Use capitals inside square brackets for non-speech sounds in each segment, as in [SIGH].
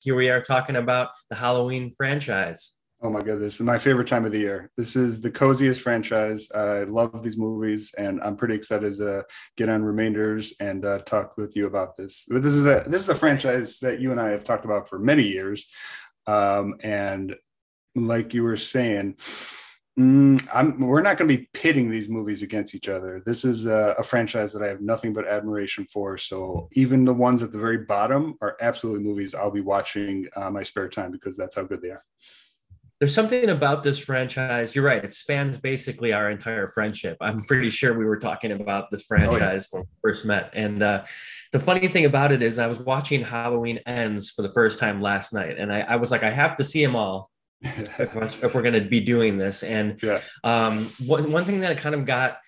here we are talking about the Halloween franchise. Oh my goodness, this is my favorite time of the year. This is the coziest franchise. I love these movies, and I'm pretty excited to get on Remainders and uh, talk with you about this. But this is a this is a franchise that you and I have talked about for many years, um, and like you were saying, mm, we're not going to be pitting these movies against each other. This is a, a, franchise that I have nothing but admiration for. So even the ones at the very bottom are absolutely movies I'll be watching uh, my spare time because that's how good they are. There's something about this franchise. You're right. It spans basically our entire friendship. I'm pretty sure we were talking about this franchise oh, yeah. when we first met. And uh, the funny thing about it is, I was watching Halloween Ends for the first time last night, and I, I was like, I have to see them all if, if, we're going to be doing this. And yeah. um, one, one thing that kind of got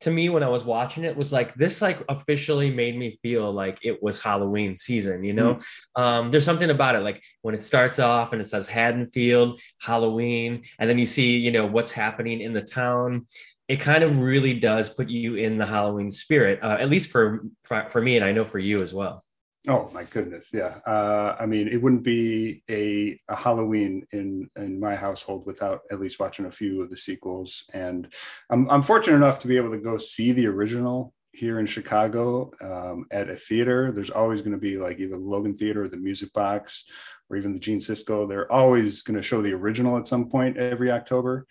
to me when I was watching it was like this like officially made me feel like it was Halloween season, you know? Mm. Um, there's something about it, like when it starts off and it says Haddonfield, Halloween, and then you see, you know, what's happening in the town. It kind of really does put you in the Halloween spirit, uh, at least for, for for me, and I know for you as well. Oh my goodness, yeah. Uh, I mean, it wouldn't be a, a, Halloween in in my household without at least watching a few of the sequels. And I'm I'm fortunate enough to be able to go see the original here in Chicago um, at a theater. There's always going to be like either Logan Theater or the Music Box or even the Gene Siskel. They're always going to show the original at some point every October.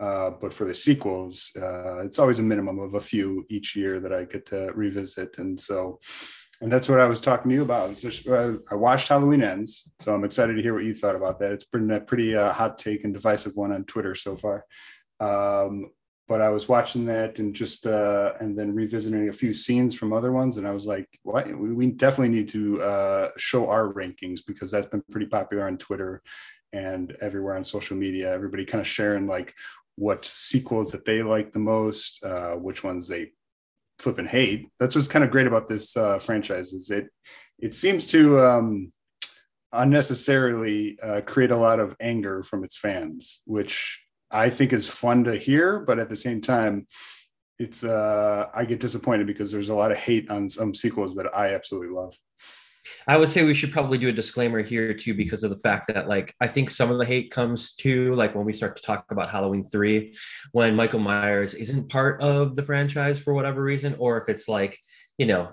Uh, but for the sequels, uh, it's always a minimum of a few each year that I get to revisit. And so and that's what I was talking to you about. Just, uh, I watched Halloween Ends, so I'm excited to hear what you thought about that. It's been a pretty uh, hot take and divisive one on Twitter so far. Um, but I was watching that and just uh, and then revisiting a few scenes from other ones, and I was like, "What? We, definitely need to uh, show our rankings because that's been pretty popular on Twitter and everywhere on social media. Everybody kind of sharing like what sequels that they like the most, uh, which ones they flipping hate. That's what's kind of great about this uh, franchise is it it seems to um, unnecessarily uh, create a lot of anger from its fans, which I think is fun to hear, but at the same time, it's uh, I get disappointed because there's a lot of hate on some sequels that I absolutely love. I would say we should probably do a disclaimer here too, because of the fact that like I think some of the hate comes to like when we start to talk about Halloween three, when Michael Myers isn't part of the franchise for whatever reason, or if it's like you know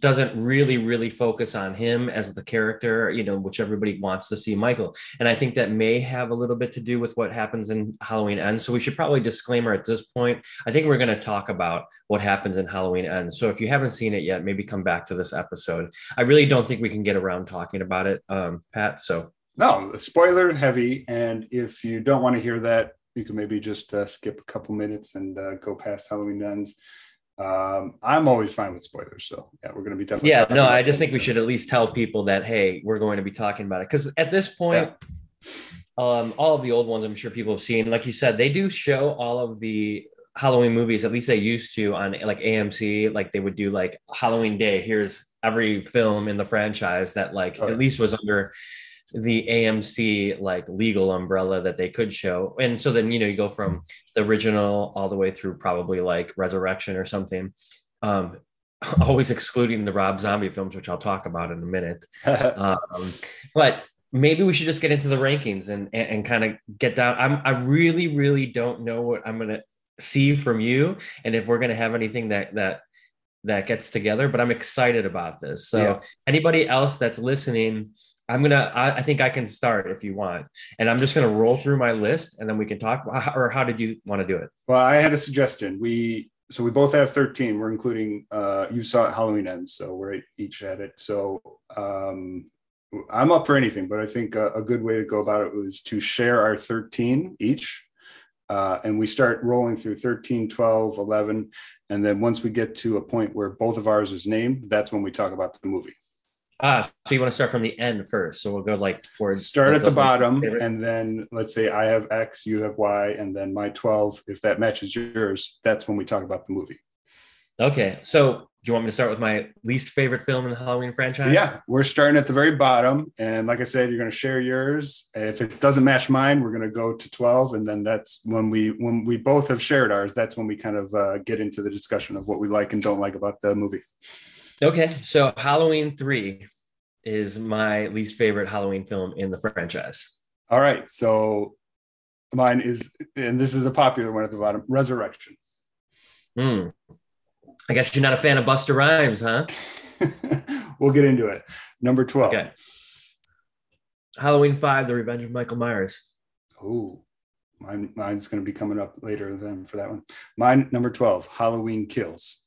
doesn't really really focus on him as the character you know which everybody wants to see michael. And i think that may have a little bit to do with what happens in halloween ends. So we should probably disclaimer at this point. I think we're going to talk about what happens in halloween ends. So if you haven't seen it yet maybe come back to this episode. I really don't think we can get around talking about it um, pat so. No spoiler heavy. And if you don't want to hear that you can maybe just uh, skip a couple minutes and uh, go past halloween ends um, I'm always fine with spoilers. So yeah, we're going to be definitely. Yeah, no, I just think we should at least tell people that hey, we're going to be talking about it because at this point, yeah. um, all of the old ones I'm sure people have seen. Like you said, they do show all of the Halloween movies. At least they used to on like AMC. Like they would do like Halloween Day. Here's every film in the franchise that like at least was under the AMC like legal umbrella that they could show. And so then, you know, you go from the original all the way through probably like Resurrection or something. Um, [LAUGHS] always excluding the Rob Zombie films, which I'll talk about in a minute. [LAUGHS] um, but maybe we should just get into the rankings and and, and kind of get down. I'm I really really don't know what I'm gonna see from you, and if we're gonna have anything that that that gets together. But I'm excited about this. So yeah. anybody else that's listening I'm gonna. I, I, think I can start if you want, and I'm just gonna roll through my list, and then we can talk. Or how did you want to do it? Well, I had a suggestion. We so we both have 13. We're including. Uh, you saw Halloween ends, so we're each at it. So um, I'm up for anything, but I think a, a, good way to go about it was to share our 13 each. Uh, and we start rolling through 13, 12, 11. And then once we get to a point where both of ours is named, that's when we talk about the movie. Ah, so you want to start from the end first. So we'll go like towards start at the bottom, and then let's say I have X, you have Y, and then my 12, if that matches yours, that's when we talk about the movie. Okay. So do you want me to start with my least favorite film in the Halloween franchise? Yeah, we're starting at the very bottom. And like I said, you're going to share yours. If it doesn't match mine, we're going to go to 12. And then that's when we, when we both have shared ours, that's when we kind of uh, get into the discussion of what we like and don't like about the movie. Okay, so Halloween three. is my least favorite Halloween film in the franchise. All right. So mine is, and this is a popular one at the bottom Resurrection. Hmm. I guess you're not a fan of Busta Rhymes, huh? [LAUGHS] we'll get into it. Number 12. Okay. Halloween 5, The Revenge of Michael Myers. Oh, mine, mine's going to be coming up later than for that one. Mine, number 12, Halloween Kills.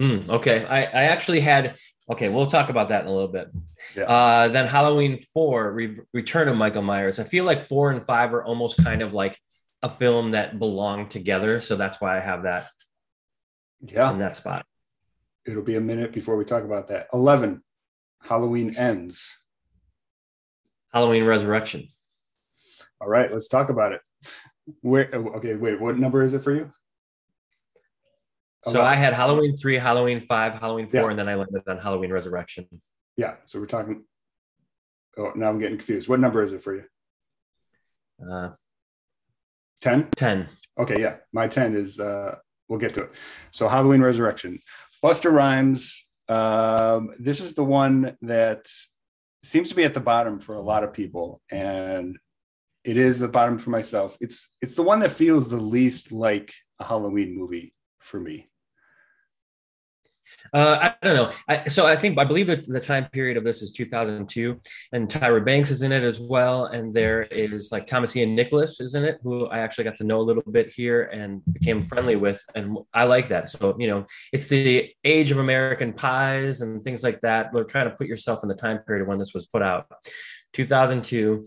Mm, okay. I, I actually had, okay, we'll talk about that in a little bit. Yeah. Uh, then Halloween 4, Re- Return of Michael Myers. I feel like 4 and 5 are almost kind of like a film that belong together. So that's why I have that yeah. in that spot. It'll be a minute before we talk about that. 11, Halloween Ends. Halloween Resurrection. All right, let's talk about it. Where okay, wait, what number is it for you? So I had Halloween three, Halloween five, Halloween four, yeah. and then I landed on Halloween Resurrection. Yeah. So we're talking. Oh, now I'm getting confused. What number is it for you? Uh, 10? 10. Okay, yeah. My 10 is uh we'll get to it. So Halloween Resurrection. Busta Rhymes. Um, this is the one that seems to be at the bottom for a lot of people. And it is the bottom for myself. It's it's the one that feels the least like a Halloween movie for me. Uh, I don't know. I, so I think I believe that the time period of this is 2002, and Tyra Banks is in it as well. And there is like Thomas Ian Nicholas is in it, who I actually got to know a little bit here and became friendly with, and I like that. So you know, it's the age of American pies and things like that. We're trying to put yourself in the time period when this was put out, 2002.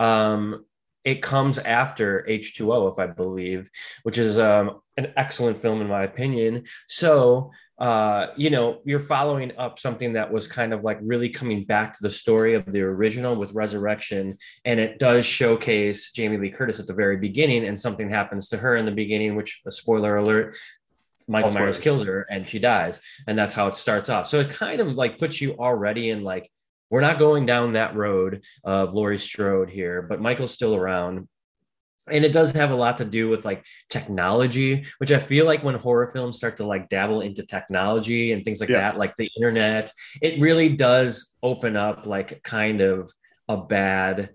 Um, it comes after H2O, if I believe, which is um, an excellent film in my opinion. So, uh, you know, you're following up something that was kind of like really coming back to the story of the original with Resurrection, and it does showcase Jamie Lee Curtis at the very beginning, and something happens to her in the beginning, which a spoiler alert. Michael Myers kills her and she dies, and that's how it starts off. So it kind of like puts you already in like we're not going down that road of Laurie Strode here, but Michael's still around. And it does have a lot to do with like technology, which I feel like when horror films start to like dabble into technology and things like yeah. that, like the internet, it really does open up like kind of a bad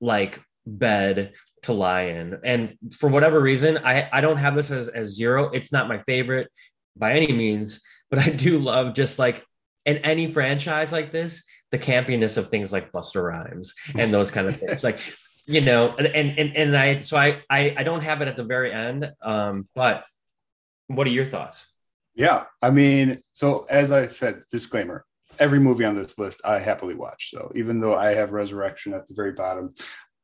like bed to lie in. And for whatever reason, I, I don't have this as, as zero. It's not my favorite by any means, but I do love just like in any franchise like this, the campiness of things like Busta Rhymes and those kind of [LAUGHS] things. Like, you know, and and and I so I I, I don't have it at the very end. Um, but what are your thoughts? Yeah, I mean, so as I said, disclaimer: every movie on this list I happily watch. So even though I have Resurrection at the very bottom,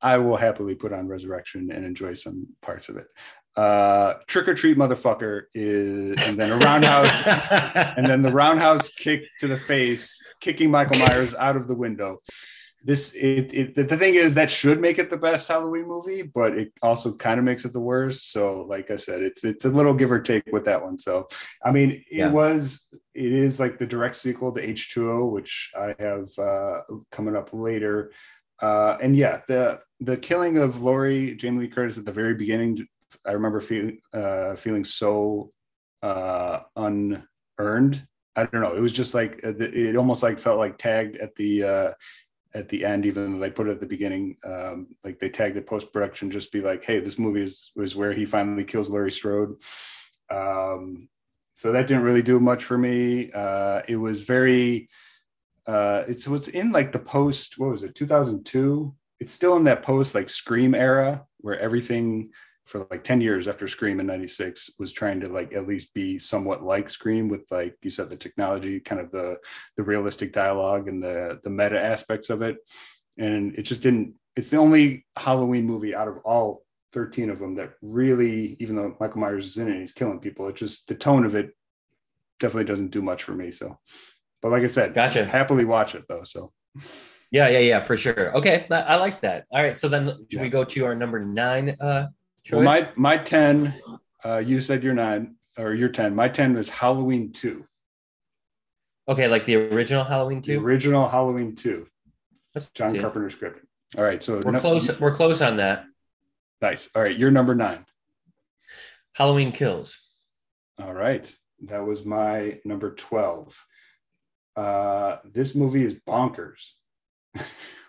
I will happily put on Resurrection and enjoy some parts of it uh, trick or treat motherfucker is, and then a roundhouse, [LAUGHS] and then the roundhouse kick to the face, kicking Michael Myers out of the window. This, it, it, the thing is that should make it the best Halloween movie, but it also kind of makes it the worst. So, like I said, it's it's a little give or take with that one. So, I mean, it yeah. was, it is like the direct sequel to H2O, which I have uh, coming up later. Uh, and yeah, the the killing of Laurie Jamie Lee Curtis at the very beginning I remember feeling uh, feeling so uh, unearned. I don't know. It was just like uh, it almost like felt like tagged at the uh, at the end, even though they put it at the beginning. Um, like they tagged it post production, just be like, "Hey, this movie is was where he finally kills Laurie Strode." Um, so that didn't really do much for me. Uh, it was very. Uh, it's in like the post. What was it? Two thousand two. It's still in that post like Scream era where everything for like 10 years after Scream in 96 was trying to like at least be somewhat like Scream with like you said the technology, kind of the the realistic dialogue and the the meta aspects of it. And it just didn't it's the only Halloween movie out of all 13 of them that really, even though Michael Myers is in it, he's killing people. It just the tone of it definitely doesn't do much for me. So, but like I said, gotcha. Happily watch it though. So, yeah, yeah, yeah, for sure. Okay, I like that. All right, so then yeah. we go to our number nine uh? Well, my my ten. Uh, you said you're nine or you're ten. My ten was Halloween two. Okay, like the original Halloween two. The original Halloween two. That's John two. Carpenter script. All right, so we're no, close. You, we're close on that. Nice. All right, you're number nine. Halloween Kills. All right, that was my number twelve. Uh, this movie is bonkers. [LAUGHS]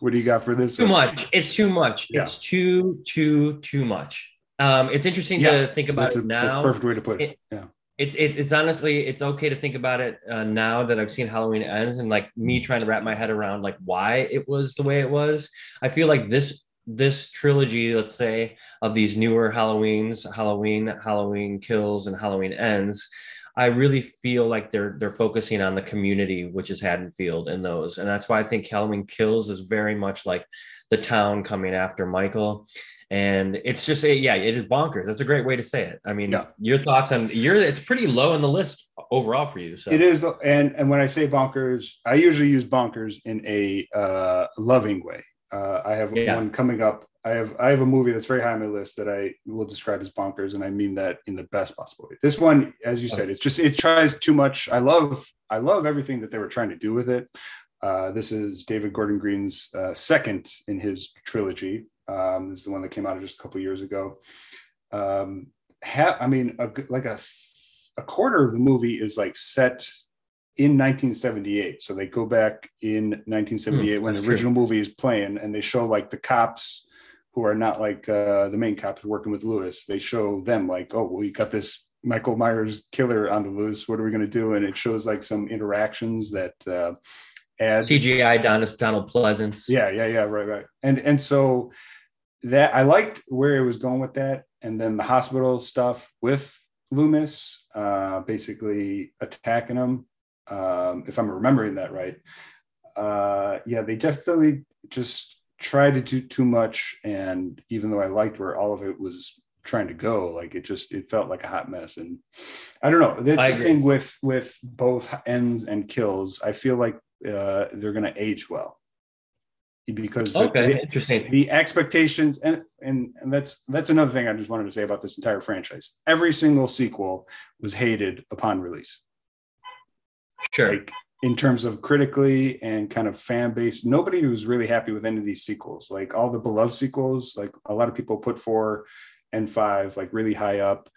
what do you got for this? Too one? much. It's too much. Yeah. It's too, too, too much. Um, it's interesting Yeah, to think about That's a, it now. that's a perfect way to put it. It- yeah. it's it's it's honestly it's okay to think about it uh, now that I've seen Halloween ends and like me trying to wrap my head around like why it was the way it was. I feel like this this trilogy, let's say, of these newer Halloweens, Halloween, Halloween kills, and Halloween ends. I really feel like they're they're focusing on the community, which is Haddonfield, and those, and that's why I think Halloween Kills is very much like the town coming after Michael, and it's just a, yeah, it is bonkers. That's a great way to say it. I mean, Yeah. your thoughts on you're it's pretty low in the list overall for you. So It is, and and when I say bonkers, I usually use bonkers in a uh, loving way. Uh, I have Yeah. one coming up. I have I have a movie that's very high on my list that I will describe as bonkers, and I mean that in the best possible way. This one, as you said, it's just it tries too much. I love I love everything that they were trying to do with it. Uh, this is David Gordon Green's uh, second in his trilogy. Um, this is the one that came out just a couple years ago. Um, ha- I mean, a, like a a quarter of the movie is like set in 1978. So they go back in 1978 Hmm, when the original movie is playing, and they show like the cops who are not like uh, the main cops working with Lewis. They show them like, oh, well, you got this Michael Myers killer on the loose. What are we going to do? And it shows like some interactions that uh, add CGI Donald Donald Pleasence. yeah, yeah, yeah, right, right. And and so that I liked where it was going with that, and then the hospital stuff with Loomis, uh, basically attacking him. Um, if I'm remembering that right, uh, yeah, they definitely just tried to do too much. And even though I liked where all of it was trying to go, like it just it felt like a hot mess. And I don't know. That's I the agree. thing with with both ends and kills. I feel like uh, they're going to age well because the- Okay, the, interesting. the expectations and, and and that's that's another thing I just wanted to say about this entire franchise. Every single sequel was hated upon release, Sure. like in terms of critically and kind of fan base. Nobody was really happy with any of these sequels. Like all the beloved sequels, like a lot of people put four and five like really high up.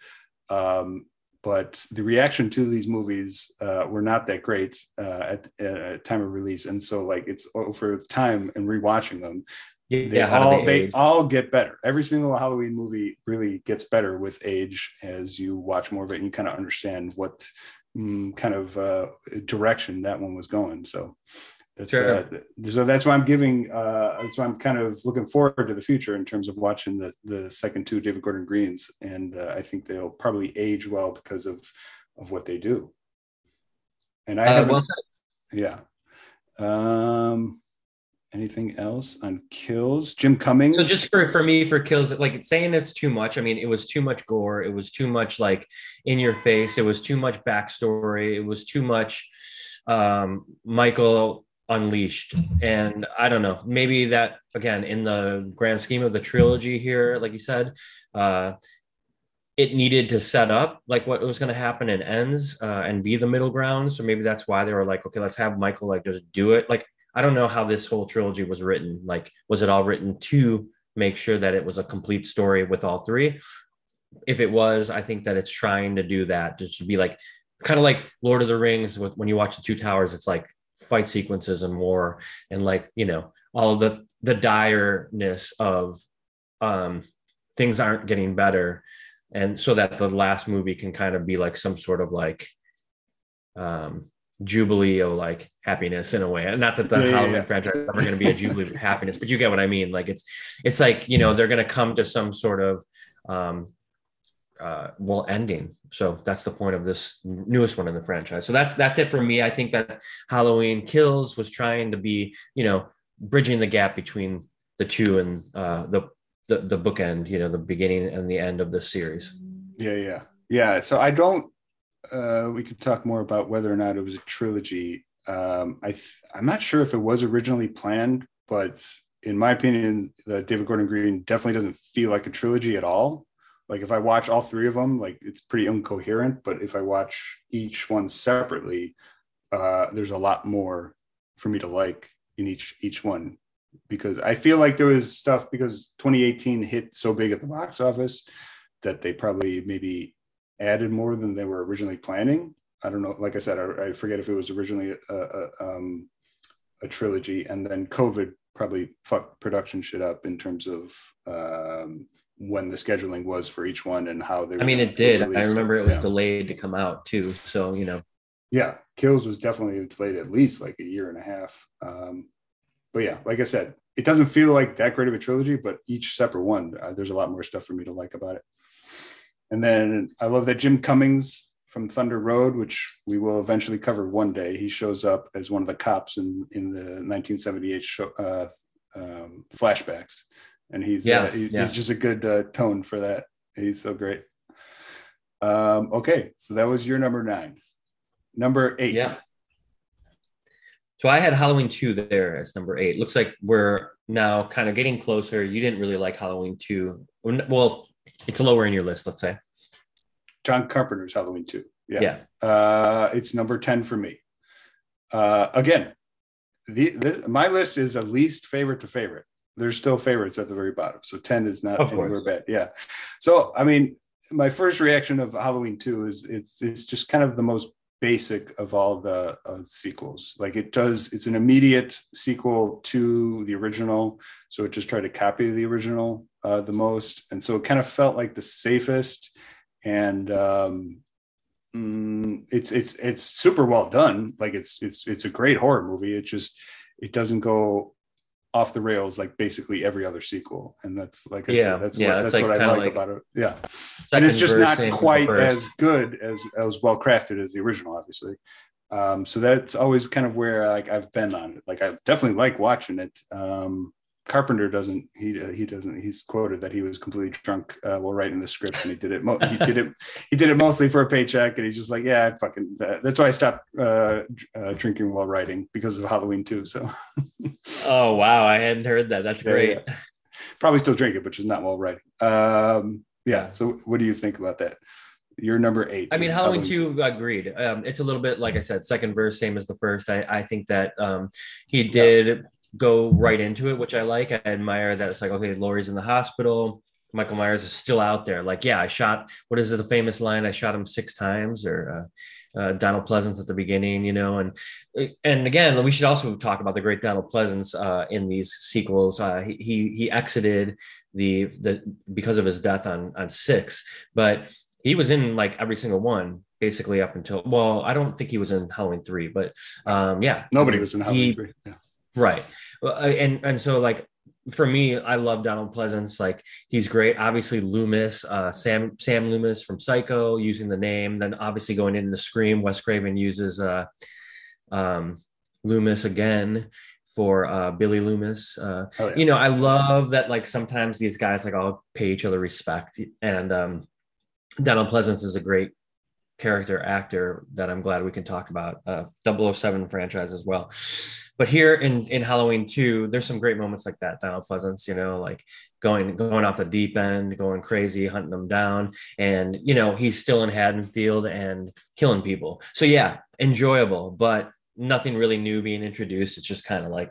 Um, but the reaction to these movies uh, were not that great uh, at, at time of release, and so like it's over time and rewatching them, they yeah, all they they all get better. Every single Halloween movie really gets better with age as you watch more of it and you kind of understand what kind of uh, direction that one was going. So that's Sure. uh, so that's why I'm giving. Uh, that's why I'm kind of looking forward to the future in terms of watching the the second two David Gordon Greens, and uh, I think they'll probably age well because of of what they do. And I Uh, haven't, well yeah. Um, anything else on kills? Jim Cummings. So just for, for me, for kills, like it's saying it's too much. I mean, it was too much gore. It was too much like in your face. It was too much backstory. It was too much um, Michael unleashed. And I don't know, maybe that again, in the grand scheme of the trilogy here, like you said, uh, it needed to set up like what was going to happen in ends uh, and be the middle ground. So maybe that's why they were like, okay, let's have Michael like just do it. Like I don't know how this whole trilogy was written. Like, was it all written to make sure that it was a complete story with all three? If it was, I think that it's trying to do that. To be like, kind of like Lord of the Rings. With, when you watch the Two Towers, it's like fight sequences and war, and like you know all the the direness of um, things aren't getting better, and so that the last movie can kind of be like some sort of like um jubilee of like happiness in a way. Not that the Yeah, Halloween yeah. franchise is ever going to be a jubilee of happiness, but you get what I mean. Like it's it's like you know they're going to come to some sort of um uh well ending. So that's the point of this newest one in the franchise. So that's that's it for me. I think that Halloween Kills was trying to be you know bridging the gap between the two and uh the the, the bookend, you know, the beginning and the end of this series. Yeah, yeah, yeah. So I don't. Uh, we could talk more about whether or not it was a trilogy. Um, I th- I'm not sure if it was originally planned, but in my opinion, the David Gordon Green definitely doesn't feel like a trilogy at all. Like if I watch all three of them, like it's pretty incoherent. But if I watch each one separately, uh, there's a lot more for me to like in each each one because I feel like there was stuff because 2018 hit so big at the box office that they probably maybe added more than they were originally planning. I don't know. Like I said, I, I forget if it was originally a, a, um, a, trilogy, and then COVID probably fucked production shit up in terms of um, when the scheduling was for each one and how they. I mean, it did. I remember it was yeah. delayed to come out too. So you know. Yeah, Kills was definitely delayed at least like a year and a half. Um, but yeah, like I said, it doesn't feel like that great of a trilogy, but each separate one, uh, there's a lot more stuff for me to like about it. And then I love that Jim Cummings from Thunder Road, which we will eventually cover one day. He shows up as one of the cops in in the 1978 show, uh, um, flashbacks, and he's yeah, uh, he's, yeah. just a good uh, tone for that. He's so great. Um, okay, so that was your number nine. Number eight. Yeah. So I had Halloween 2 there as number eight. Looks like we're now kind of getting closer. You didn't really like Halloween 2. Well, it's lower in your list, let's say. John Carpenter's Halloween 2. Yeah. yeah. Uh, it's number 10 for me. Uh, again, the, the, my list is a least favorite to favorite. There's still favorites at the very bottom. So 10 is not of anywhere bad. Yeah. So, I mean, my first reaction of Halloween 2 is it's, it's just kind of the most basic of all the uh, sequels. Like it does, it's an immediate sequel to the original. So it just tried to copy the original uh, the most. And so it kind of felt like the safest and um, mm, it's it's it's super well done. Like it's it's it's a great horror movie. It just it doesn't go off the rails like basically every other sequel, and that's like I yeah, said, that's yeah, what that's like, what I like, like, about it. Yeah, and it's just not quite as good as as well crafted as the original, obviously. Um, so that's always kind of where like I've been on it. Like I definitely like watching it. Um, Carpenter doesn't. He he doesn't. He's quoted that he was completely drunk uh, while writing the script, and he did it. Mo- he did it. [LAUGHS] He did it mostly for a paycheck, and he's just like, yeah, I fucking. that's why I stopped uh, uh, drinking while writing because of Halloween too. So. [LAUGHS] oh wow! I hadn't heard that. That's great. Yeah. Probably still drink it, but just not while writing. Um, yeah. So, what do you think about that? You're number eight. I mean, Halloween, two agreed. Um, it's a little bit like I said, second verse, same as the first. I, I think that um, he did. Yeah go right into it, which I like. I admire that it's like, okay, Laurie's in the hospital. Michael Myers is still out there. Like, yeah, I shot, what is it, the famous line? I shot him six times or uh, uh, Donald Pleasence at the beginning, you know, and, and again, we should also talk about the great Donald Pleasence uh, in these sequels. Uh, he, he exited the, the, because of his death on, on six, but he was in like every single one basically up until, well, I don't think he was in Halloween three, but um, yeah. Nobody was in Halloween he, three. Yeah. Right. And and so like for me, I love Donald Pleasence. Like he's great. Obviously, Loomis, uh, Sam Sam Loomis from Psycho, using the name. Then obviously going into the Scream, Wes Craven uses uh, um, Loomis again for uh, Billy Loomis. Uh, oh, yeah. You know, I love that. Like sometimes these guys like all pay each other respect, and um, Donald Pleasence is a great character actor that I'm glad we can talk about. Uh, 007 franchise as well but here in in Halloween 2, there's some great moments like that. Donald Pleasence, you know, like going going off the deep end, going crazy, hunting them down, and you know he's still in Haddonfield and killing people. So yeah, enjoyable, but nothing really new being introduced. It's just kind of like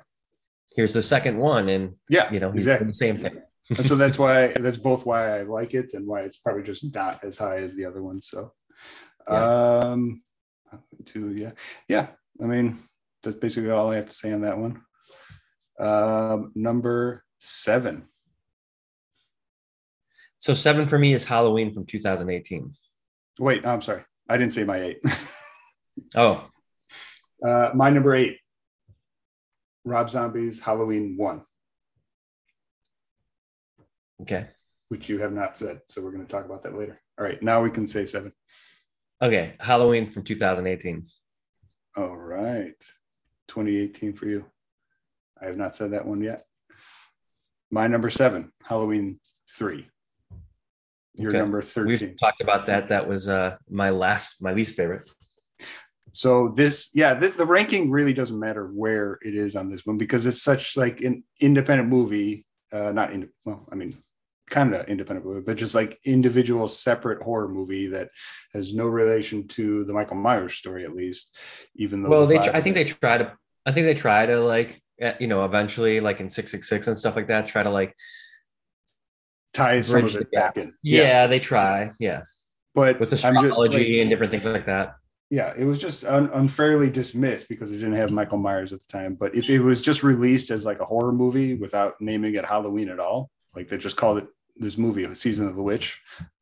here's the second one, and yeah, you know, exactly the same thing. and so that's [LAUGHS] why that's both why I like it and why it's probably just not as high as the other ones. So, yeah. um, to yeah, yeah. I mean, that's basically all I have to say on that one. Um, number seven. So seven for me is Halloween from 2018. Wait, I'm sorry. I didn't say my eight. [LAUGHS] oh. Uh, my number eight. Rob Zombie's Halloween one. Okay. Which you have not said. So we're going to talk about that later. All right. Now we can say seven. Okay. Halloween from 2018. All right. 2018 for you? I have not said that one yet. My number seven, Halloween three. Your okay. number 13. We've talked about that. That was uh, my last, my least favorite. So this, yeah, this, the ranking really doesn't matter where it is on this one because it's such like an independent movie. Uh, not in, well, I mean, kind of independent movie, but just like individual separate horror movie that has no relation to the Michael Myers story, at least. Even though, well, they, I think they try to, I think they try to like, eh, you know, eventually, like in six six six and stuff like that, try to like tie some of it back in. Yeah. yeah. they try. Yeah, but with astrology just, like, and different things like that. yeah, it was just un- unfairly dismissed because it didn't have Michael Myers at the time. But if it was just released as like a horror movie without naming it Halloween at all, like they just called it this movie, Season of the Witch,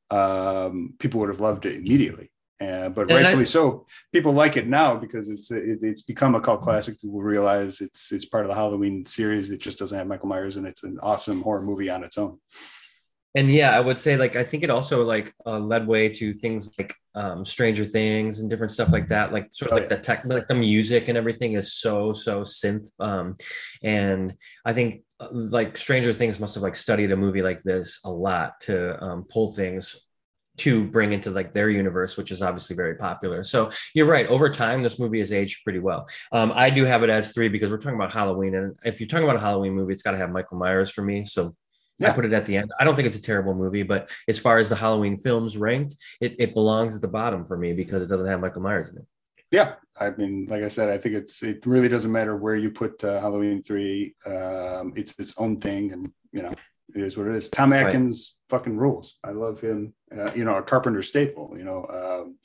um, people would have loved it immediately. Uh, but and rightfully I, so, people like it now because it's it, it's become a cult classic. People realize it's it's part of the Halloween series. It just doesn't have Michael Myers, and it's an awesome horror movie on its own. And yeah, I would say like I think it also like uh, led way to things like um, Stranger Things and different stuff like that. Like sort of oh, like yeah. the tech, like the music and everything is so so synth. Um, and I think like Stranger Things must have like studied a movie like this a lot to um, pull things to bring into like their universe, which is obviously very popular. So you're right. Over time, this movie has aged pretty well. Um, I do have it as three because we're talking about Halloween, and if you're talking about a Halloween movie, it's got to have Michael Myers for me. So yeah. I put it at the end. I don't think it's a terrible movie, but as far as the Halloween films ranked, it, it belongs at the bottom for me because it doesn't have Michael Myers in it. Yeah, I mean, like I said, I think it's it really doesn't matter where you put uh, Halloween three. Um, it's its own thing, and you know, it is what it is. Tom Atkins right. fucking rules. I love him. Uh, you know, a Carpenter staple. You know, um,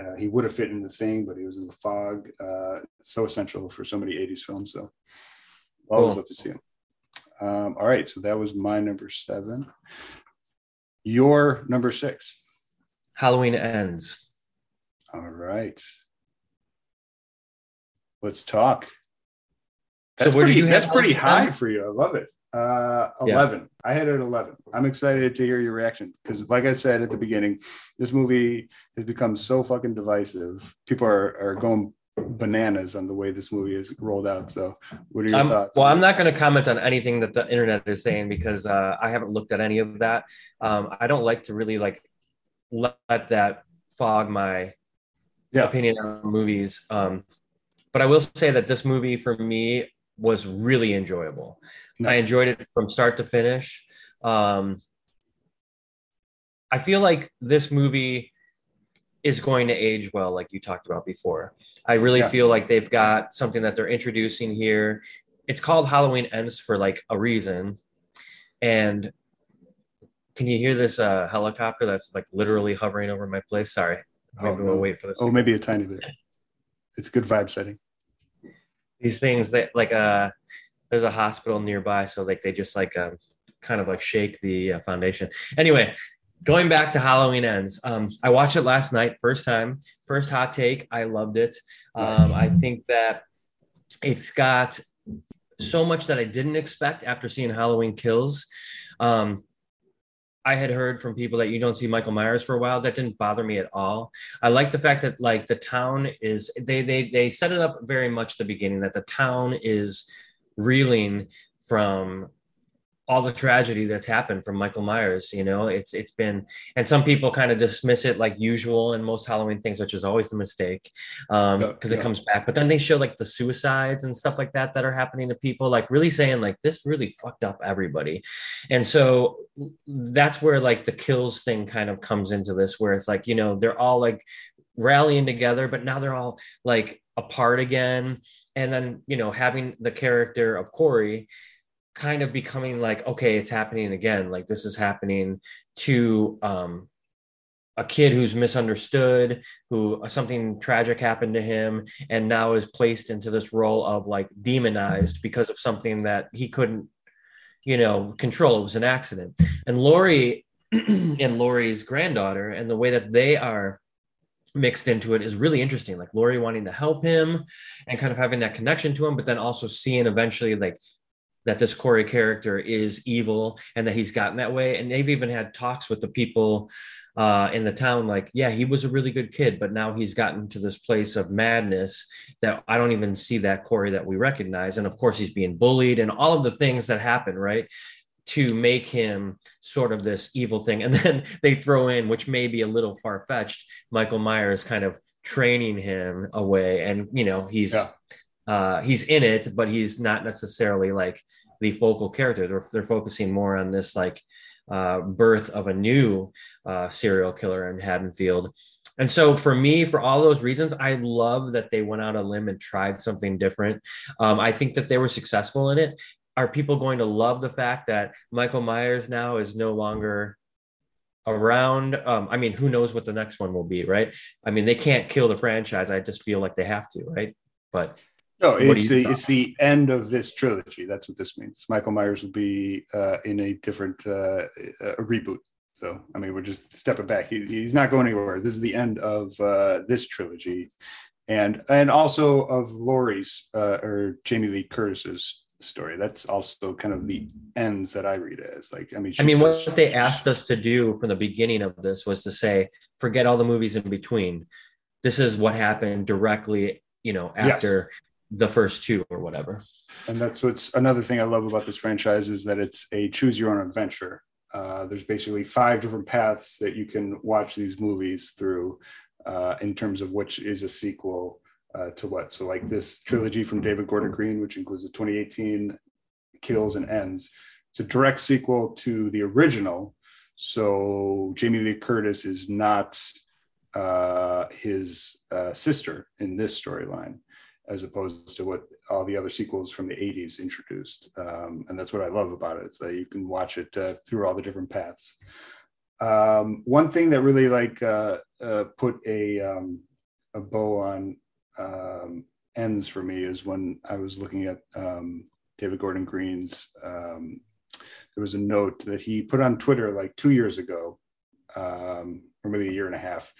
uh, he would have fit in the thing, but he was in the fog. Uh, so essential for so many '80s films. So always cool. love to see him. Um, all right, so that was my number seven. Your number six. Halloween ends. All right. Let's talk. That's so pretty, that's pretty high for you. I love it. Uh, 11. Yeah. I had it at 11. I'm excited to hear your reaction because, like I said at the beginning, this movie has become so fucking divisive. People are, are going bananas on the way this movie is rolled out. So, what are your um, thoughts? Well, I'm not going to comment on anything that the internet is saying because uh, I haven't looked at any of that. Um, I don't like to really like let that fog my yeah. opinion on movies. Um, but I will say that this movie for me was really enjoyable. Nice. I enjoyed it from start to finish. Um, I feel like this movie is going to age well, like you talked about before. I really yeah. feel like they've got something that they're introducing here. It's called Halloween Ends for like a reason. And can you hear this uh, helicopter that's like literally hovering over my place? Sorry. Maybe oh, we'll wait for this. Oh, maybe a tiny bit. It's good vibe setting. These things that like uh there's a hospital nearby so like they just like um, kind of like shake the uh, foundation. Anyway going back to halloween ends um, i watched it last night first time first hot take i loved it. Um, i think that it's got so much that i didn't expect after seeing halloween kills. Um, I had heard from people that you don't see Michael Myers for a while. That didn't bother me at all. I like the fact that like the town is they they they set it up very much the beginning that the town is reeling from all the tragedy that's happened from Michael Myers. You know, it's it's been, and some people kind of dismiss it like usual in most Halloween things, which is always the mistake, because um, yeah, it comes back. But then they show like the suicides and stuff like that that are happening to people, like really saying like this really fucked up everybody, and so that's where like the kills thing kind of comes into this, where it's like you know they're all like rallying together, but now they're all like apart again, and then you know having the character of Corey kind of becoming like okay it's happening again. Like this is happening to um a kid who's misunderstood who uh, something tragic happened to him and now is placed into this role of like demonized because of something that he couldn't you know control. It was an accident. And laurie [CLEARS THROAT] and laurie's granddaughter and the way that they are mixed into it is really interesting. Like laurie wanting to help him and kind of having that connection to him but then also seeing eventually like that this Corey character is evil and that he's gotten that way. And they've even had talks with the people uh, in the town, like, yeah, he was a really good kid, but now he's gotten to this place of madness that I don't even see that Corey that we recognize. And of course, he's being bullied and all of the things that happen, right? To make him sort of this evil thing. And [LAUGHS] then they throw in, which may be a little far fetched, Michael Myers kind of training him away. And, you know, he's. Yeah uh, he's in it, but he's not necessarily like the focal character. They're, they're focusing more on this like uh, birth of a new uh, serial killer in Haddonfield. And so for me, for all those reasons, I love that they went out a limb and tried something different. Um, I think that they were successful in it. Are people going to love the fact that Michael Myers now is no longer around. Um, I mean, who knows what the next one will be, right? I mean, they can't kill the franchise. I just feel like they have to, right? But no, it's the it's the end of this trilogy. That's what this means. Michael Myers will be uh, in a different uh, a reboot. So I mean, we're just stepping back. He, he's not going anywhere. This is the end of uh, this trilogy, and and also of Laurie's uh, or Jamie Lee Curtis's story. That's also kind of the ends that I read as. Like, I mean, I mean, what they asked us to do from the beginning of this was to say, forget all the movies in between. This is what happened directly, you know, after yes. The first two or whatever. And that's what's another thing I love about this franchise is that it's a choose your own adventure. Uh, there's basically five different paths that you can watch these movies through uh, in terms of which is a sequel uh, to what. So like this trilogy from David Gordon Green, which includes the 2018 Kills and Ends. It's a direct sequel to the original. So Jamie Lee Curtis is not uh, his uh, sister in this storyline, as opposed to what all the other sequels from the 80s introduced. Um, and that's what I love about it. It's that you can watch it uh, through all the different paths. Um, one thing that really like uh, uh, put a um, a bow on um, ends for me is when I was looking at um, David Gordon Green's. Um, there was a note that he put on Twitter like two years ago, or maybe a year and a half,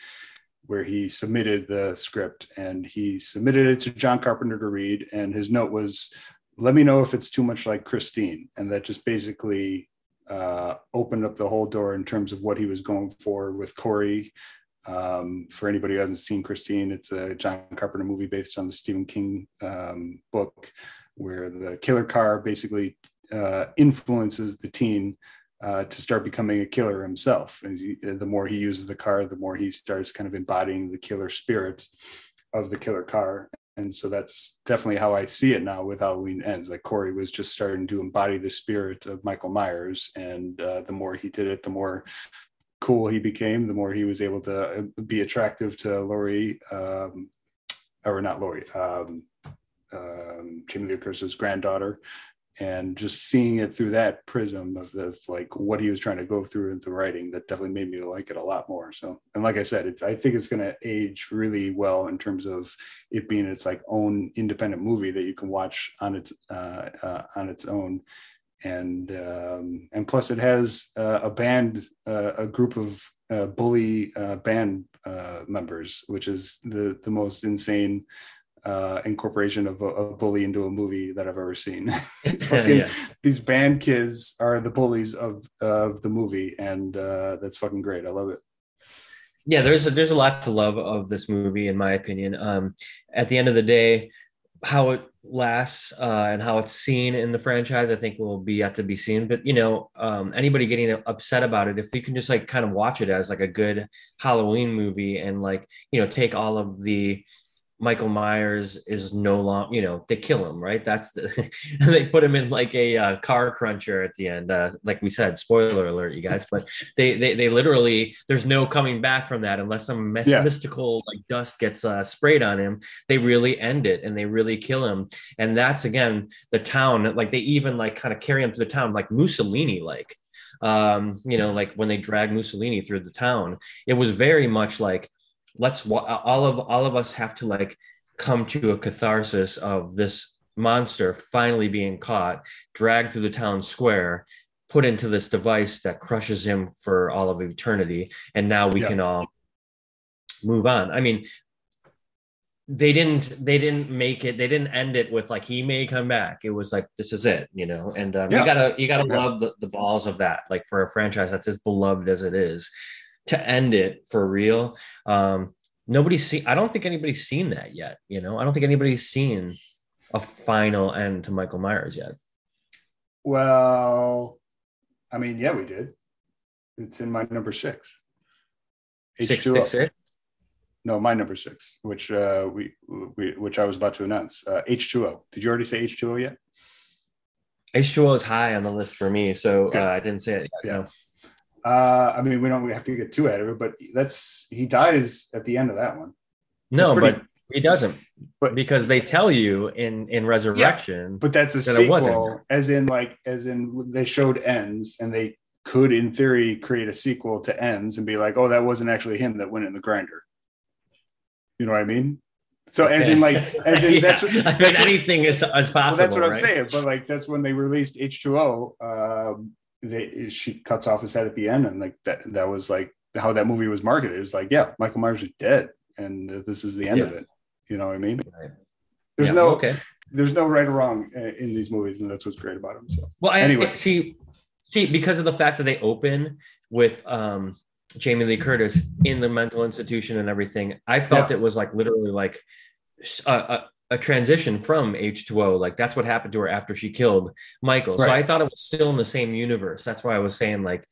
where he submitted the script and he submitted it to John Carpenter to read. And his note was, "Let me know if it's too much like Christine," and that just basically uh, opened up the whole door in terms of what he was going for with Corey um, for anybody who hasn't seen Christine, it's a John Carpenter movie based on the Stephen King um, book, where the killer car basically uh, influences the teen uh, to start becoming a killer himself. And he, the more he uses the car, the more he starts kind of embodying the killer spirit of the killer car. And so that's definitely how I see it now with Halloween Ends. Like Corey was just starting to embody the spirit of Michael Myers. And uh, the more he did it, the more cool he became, the more he was able to uh, be attractive to Laurie, um, or not Laurie, um, um, Jamie Lee Curtis's granddaughter, and just seeing it through that prism of the like what he was trying to go through in the writing, that definitely made me like it a lot more. So, and like I said, it, I think it's going to age really well in terms of it being its like own independent movie that you can watch on its uh, uh, on its own and um, and plus it has uh, a band, uh, a group of uh, bully uh, band members, which is the the most insane uh, incorporation of a, a, bully into a movie that I've ever seen. [LAUGHS] fucking, yeah. These band kids are the bullies of of the movie, and that's fucking great. I love it. Yeah, there's a, there's a lot to love of this movie, in my opinion. Um, at the end of the day, how it lasts uh, and how it's seen in the franchise, I think will be yet to be seen. But you know, um, anybody getting upset about it, if you can just like kind of watch it as like a good Halloween movie and like you know take all of the Michael Myers is no longer, you know, they kill him, right? That's the, [LAUGHS] they put him in like a uh, car cruncher at the end. Uh, like we said, spoiler alert, you guys, but they, they, they literally, there's no coming back from that unless some yeah. mystical like dust gets uh, sprayed on him. They really end it and they really kill him. And that's again, the town, like they even like kind of carry him to the town, like Mussolini, like, um, you know, like when they drag Mussolini through the town, it was very much like, let's all of all of us have to like come to a catharsis of this monster finally being caught dragged through the town square put into this device that crushes him for all of eternity and now we yeah. can all move on i mean they didn't they didn't make it they didn't end it with like he may come back it was like this is it you know and um, yeah. you gotta you gotta yeah. love the, the balls of that like for a franchise that's as beloved as it is to end it for real. Um, nobody's seen. I don't think anybody's seen that yet. You know, I don't think anybody's seen a final end to Michael Myers yet. Well, I mean, yeah, we did. It's in my number six. Six, six, six. No, my number six, which uh, we, we which I was about to announce. Uh, H2O. Did you already say H2O yet? H2O is high on the list for me, so uh, I didn't say it. Yet, yeah. No. Uh, I mean, we don't we have to get too ahead of it, but that's he dies at the end of that one. No, pretty, but he doesn't. But because they tell you in in Resurrection, yeah, but that's a that sequel, as in like as in they showed ends and they could in theory create a sequel to ends and be like oh that wasn't actually him that went in the grinder you know what i mean so as in like [LAUGHS] as in Yeah. that's, I mean, anything is, is possible. well, that's what I'm saying. But like that's when they released H2O. Um, they she cuts off his head at the end, and like that that was like how that movie was marketed. It was like, yeah, Michael Myers is dead, and this is the end of it. You know what I mean? Right. There's Yeah, no okay. there's no right or wrong uh, in these movies, and that's what's great about them. So Well, I Anyway. see, see, because of the fact that they open with um, Jamie Lee Curtis in the mental institution and everything, I felt it was like literally like a, a, a transition from H2O. Like that's what happened to her after she killed Michael. So I thought it was still in the same universe. That's why I was saying like,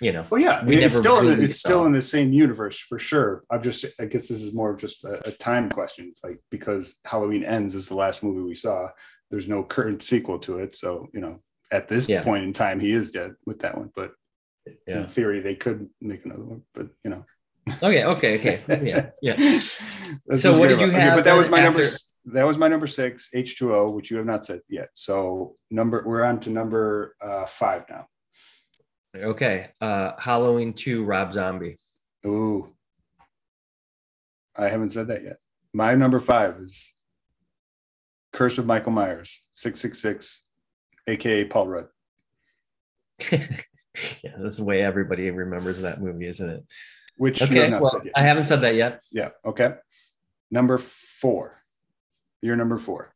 you know, well, yeah, We it's never still in the, really it's still in the same universe for sure. I'm just I guess this is more of just a, a time question. It's like because Halloween ends is the last movie we saw. There's no current sequel to it, so you know at this Yeah. point in time he is dead with that one. But yeah. in theory they could make another one but you know Okay, okay, okay. Yeah, yeah. [LAUGHS] So what did you about- okay, have but that was my then number after- that was my number six h2o which you have not said yet so number we're on to number uh five now Okay. Uh Halloween 2 Rob Zombie. Ooh. i haven't said that yet my number five is curse of michael myers 666 aka paul rudd [LAUGHS] yeah, this is the way everybody remembers that movie, isn't it? Which have Okay. not Well, I haven't said that yet. yeah okay number four you're number four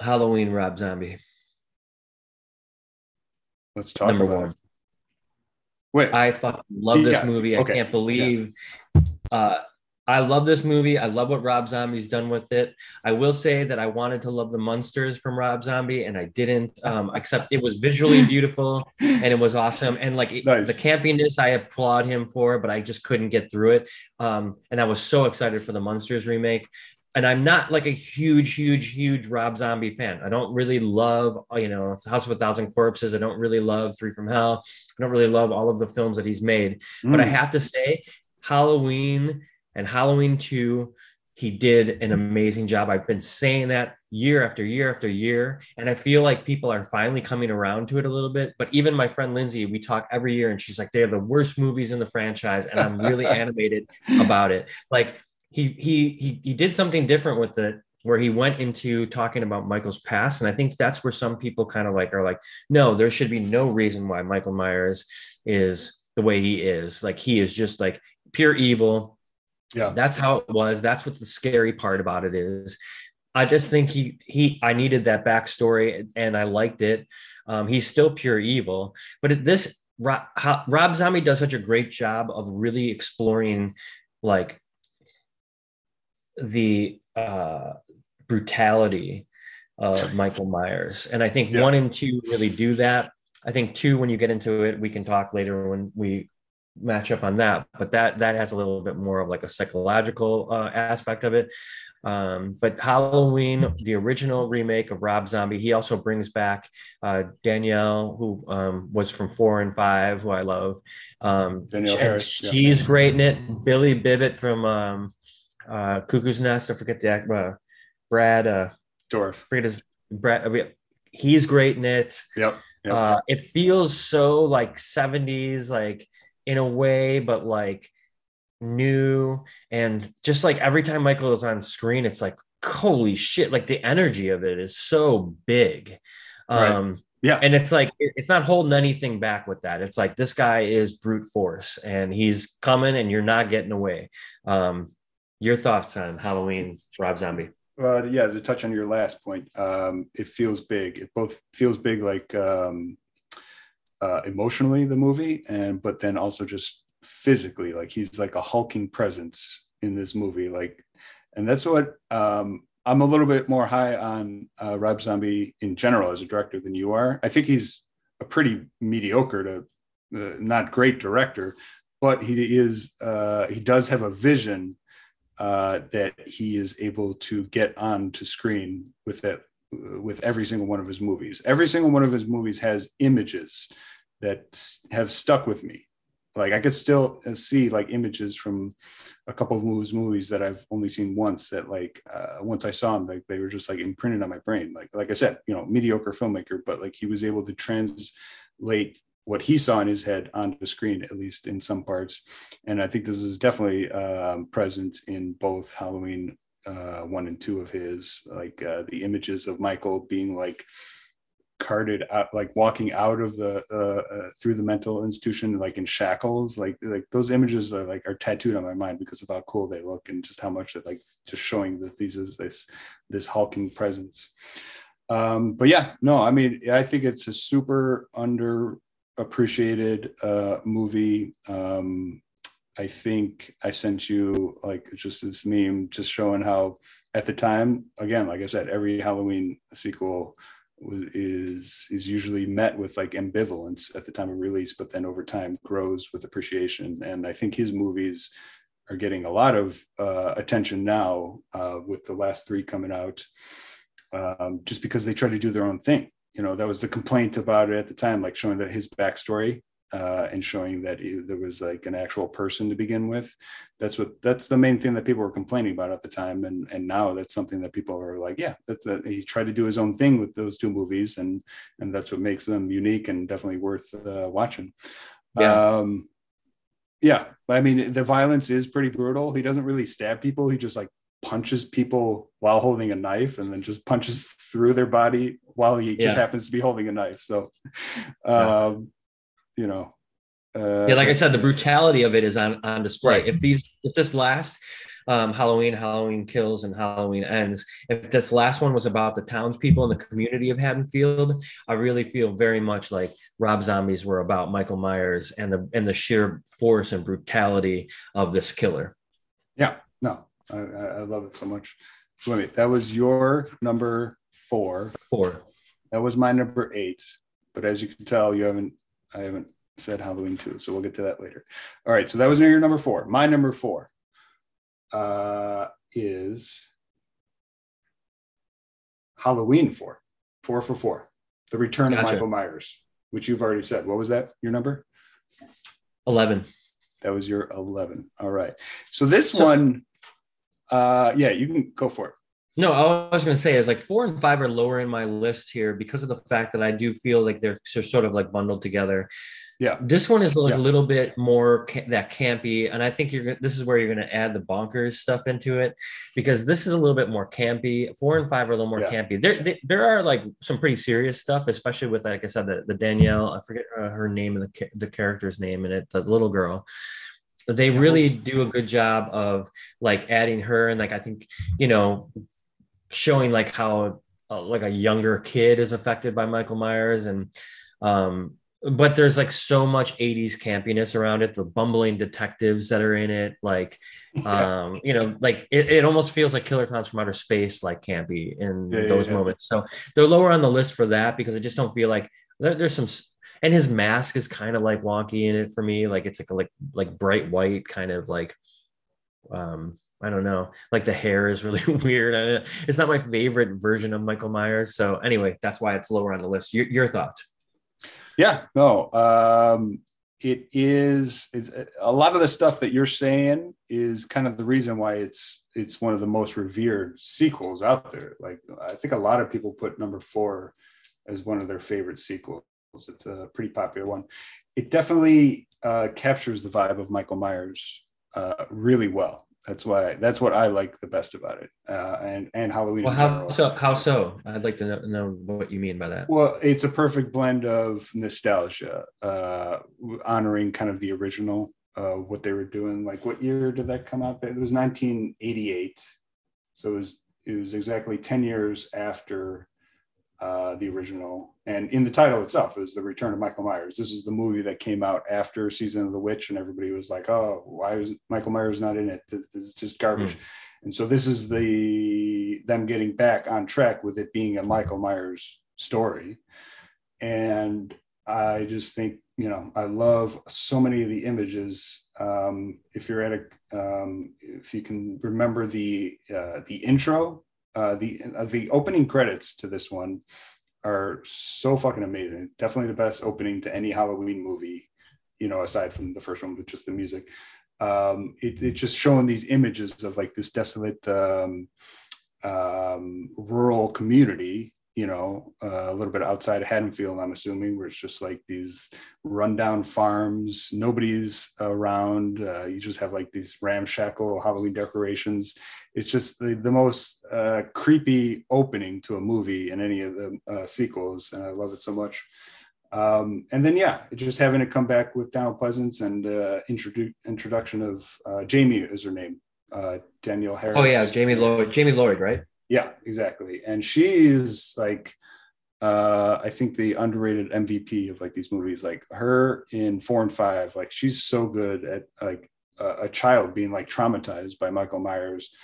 Halloween Rob Zombie. let's talk Number about one. it. wait I fucking love this Yeah, movie. I okay, can't believe uh I love this movie. I love what Rob Zombie's done with it. I will say that I wanted to love the Munsters from Rob Zombie and I didn't. Um, except it was visually [LAUGHS] beautiful and it was awesome. And like it- Nice. the campiness, I applaud him for, but I just couldn't get through it. Um, and I was so excited for the Munsters remake. And I'm not like a huge, huge, huge Rob Zombie fan. I don't really love, you know, House of a Thousand Corpses. I don't really love Three from Hell. I don't really love all of the films that he's made. But I Mm. have to say, Halloween and Halloween 2, he did an amazing job. I've been saying that year after year after year. And I feel like people are finally coming around to it a little bit. But even my friend Lindsay, we talk every year and she's like, they're the worst movies in the franchise. And I'm really [LAUGHS] animated about it. Like he he he he did something different with it where he went into talking about Michael's past. And I think that's where some people kind of like are like, no, there should be no reason why Michael Myers is the way he is. Like he is just like pure evil. Yeah. That's how it was. That's what the scary part about it is. I just think he he I needed that backstory and I liked it. Um, he's still pure evil, but it, this Rob, how, Rob Zombie does such a great job of really exploring like the uh, brutality of [LAUGHS] Michael Myers, and I think Yeah. one and two really do that. I think two, when you get into it, we can talk later when we match up on that. But that that has a little bit more of like a psychological uh, aspect of it. Um, but Halloween, the original remake of Rob Zombie, he also brings back uh, Danielle, who um, was from four and five, who I love. Um, Danielle Harris, yeah. she's great in it. Billy Bibbit from um, uh, Cuckoo's Nest. I forget the act. Uh, Brad. Uh, Dorf. forget his Brad. I mean, he's great in it. Yep. Yep. Uh, it feels so like 70s, like in a way, but like new. And just like every time Michael is on screen, it's like, holy shit, like the energy of it is so big. Right. Um, yeah. and it's like it's not holding anything back with that. It's like this guy is brute force and he's coming and you're not getting away. Um, your thoughts on Halloween, Rob Zombie? Uh, yeah, to touch on your last point, um, it feels big. It both feels big, like um, uh, emotionally, the movie, and but then also just physically, like he's like a hulking presence in this movie. Like, and that's what um, I'm a little bit more high on uh, Rob Zombie in general as a director than you are. I think he's a pretty mediocre to uh, not great director, but he is uh, he does have a vision uh, that he is able to get on to screen with that with every single one of his movies. Every single one of his movies has images that have stuck with me. Like I could still uh, see like images from a couple of movies movies that I've only seen once. That like uh, once I saw them, like they were just like imprinted on my brain. Like like I said, you know, mediocre filmmaker, but like he was able to translate what he saw in his head onto the screen, at least in some parts. And I think this is definitely um, present in both Halloween uh, one and two of his, like uh, the images of Michael being like carted out, like walking out of the uh, uh, through the mental institution, like in shackles. Like like those images are like are tattooed on my mind because of how cool they look and just how much it like just showing that these is this this hulking presence. Um, but yeah, no, I mean, I think it's a super under appreciated uh, movie. Um, I think I sent you like just this meme just showing how at the time, again, like I said, every Halloween sequel is is usually met with like ambivalence at the time of release, but then over time grows with appreciation. And I think his movies are getting a lot of uh, attention now uh, with the last three coming out, um, just because they try to do their own thing you know that was the complaint about it at the time like showing that his backstory uh, and showing that he, there was like an actual person to begin with. That's what that's the main thing that people were complaining about at the time and and now that's something that people are like yeah that's a, he tried to do his own thing with those two movies and and that's what makes them unique and definitely worth uh, watching. Yeah. Um yeah i mean the violence is pretty brutal. He doesn't really stab people. He just like punches people while holding a knife and then just punches through their body while he just happens to be holding a knife. So, um, yeah. You know, uh, yeah, like I said, the brutality of it is on on display. Right. If these, if this last um, Halloween, Halloween kills, and Halloween ends, if this last one was about the townspeople and the community of Haddonfield, I really feel very much like Rob Zombies were about Michael Myers and the and the sheer force and brutality of this killer. Yeah, no, I, I love it so much. Wait, that was your number four. Four. That was my number eight. But as you can tell, you haven't. I haven't said Halloween too, so we'll get to that later. All right, so that was your number four. My number four uh, is Halloween four. Four for four. The Return gotcha. of Michael Myers, which you've already said. What was that? Your number? Eleven. That was your eleven. All right. So this so, one uh, yeah, you can go for it. No, I was going to say is like four and five are lower in my list here because of the fact that I do feel like they're, they're sort of like bundled together. Yeah. This one is like yeah. a little bit more ca- that campy, and I think you're this is where you're going to add the bonkers stuff into it because this is a little bit more campy. Four and five are a little more yeah. campy. There, there are like some pretty serious stuff, especially with like I said, the, the Danielle. I forget uh, her name and the the character's name in it, the little girl they really do a good job of like adding her and like i think you know showing like how uh, like a younger kid is affected by michael myers and um but there's like so much 80s campiness around it the bumbling detectives that are in it like [LAUGHS] um you know like it, it almost feels like killer clowns from outer space like campy in yeah, those yeah, moments. So they're lower on the list for that because i just don't feel like there, there's some and his mask is kind of like wonky in it for me. Like it's like a, like like bright white kind of like um I don't know. Like the hair is really [LAUGHS] weird. It's not my favorite version of Michael Myers. So anyway, that's why it's lower on the list. Your, your thoughts? Yeah, no. Um, it is. It's a lot of the stuff that you're saying is kind of the reason why it's it's one of the most revered sequels out there. Like I think a lot of people put number four as one of their favorite sequels. It's a pretty popular one. It definitely uh, captures the vibe of Michael Myers uh, really well. That's why that's what I like the best about it, uh, and and Halloween. Well, how so? How so? I'd like to know, know, what you mean by that. Well, it's a perfect blend of nostalgia, uh, honoring kind of the original of what they were doing. Like, what year did that come out? It was 1988, so it was it was exactly 10 years after uh, the original. And in the title itself is The Return of Michael Myers. This is the movie that came out after Season of the Witch, and everybody was like, oh, why is Michael Myers not in it? This is just garbage. Mm. And so this is the them getting back on track with it being a Michael Myers story. And I just think, you know, I love so many of the images. Um, if you're at a, um, if you can remember the uh, the intro uh, the uh, the opening credits to this one are so fucking amazing. Definitely the best opening to any Halloween movie, you know, aside from the first one with just the music. Um, it, it's just showing these images of like this desolate um, um, rural community you know, uh, a little bit outside of Haddonfield, I'm assuming, where it's just like these rundown farms, nobody's around. Uh, you just have like these ramshackle Halloween decorations. It's just the, the most uh, creepy opening to a movie in any of the uh, sequels, and I love it so much. Um, and then, yeah, just having it come back with Donald Pleasence and uh, introdu- introduction of uh, Jamie is her name, Danielle Harris. Oh yeah, Jamie Lloyd. Jamie Lloyd, right? Yeah, exactly. And she's like, uh, I think the underrated MVP of like these movies, like her in four and five, like she's so good at like a, a child being like traumatized by Michael Myers.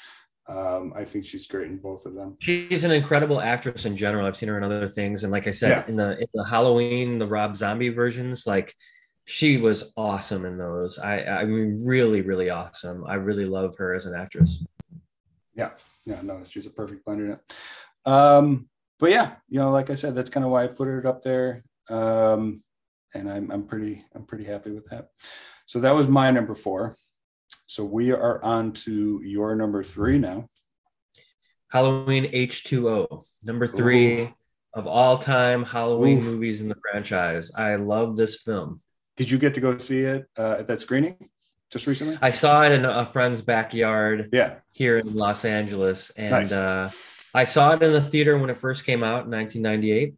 Um, I think she's great in both of them. She's an incredible actress in general. I've seen her in other things, and like I said, yeah. in the in the Halloween, the Rob Zombie versions, like she was awesome in those. I I mean, really, really awesome. I really love her as an actress. Yeah, yeah, no, she's a perfect blender in it. Um, but yeah, you know, like I said, that's kind of why I put it up there. Um, and I'm I'm pretty I'm pretty happy with that. So that was my number four. So we are on to your number three now. Halloween H2O, number three Ooh. of all time Halloween Ooh. movies in the franchise. I love this film. Did you get to go see it uh, at that screening? Just recently? I saw it in a friend's backyard. Yeah. Here in Los Angeles, and nice. uh, I saw it in the theater when it first came out in 1998.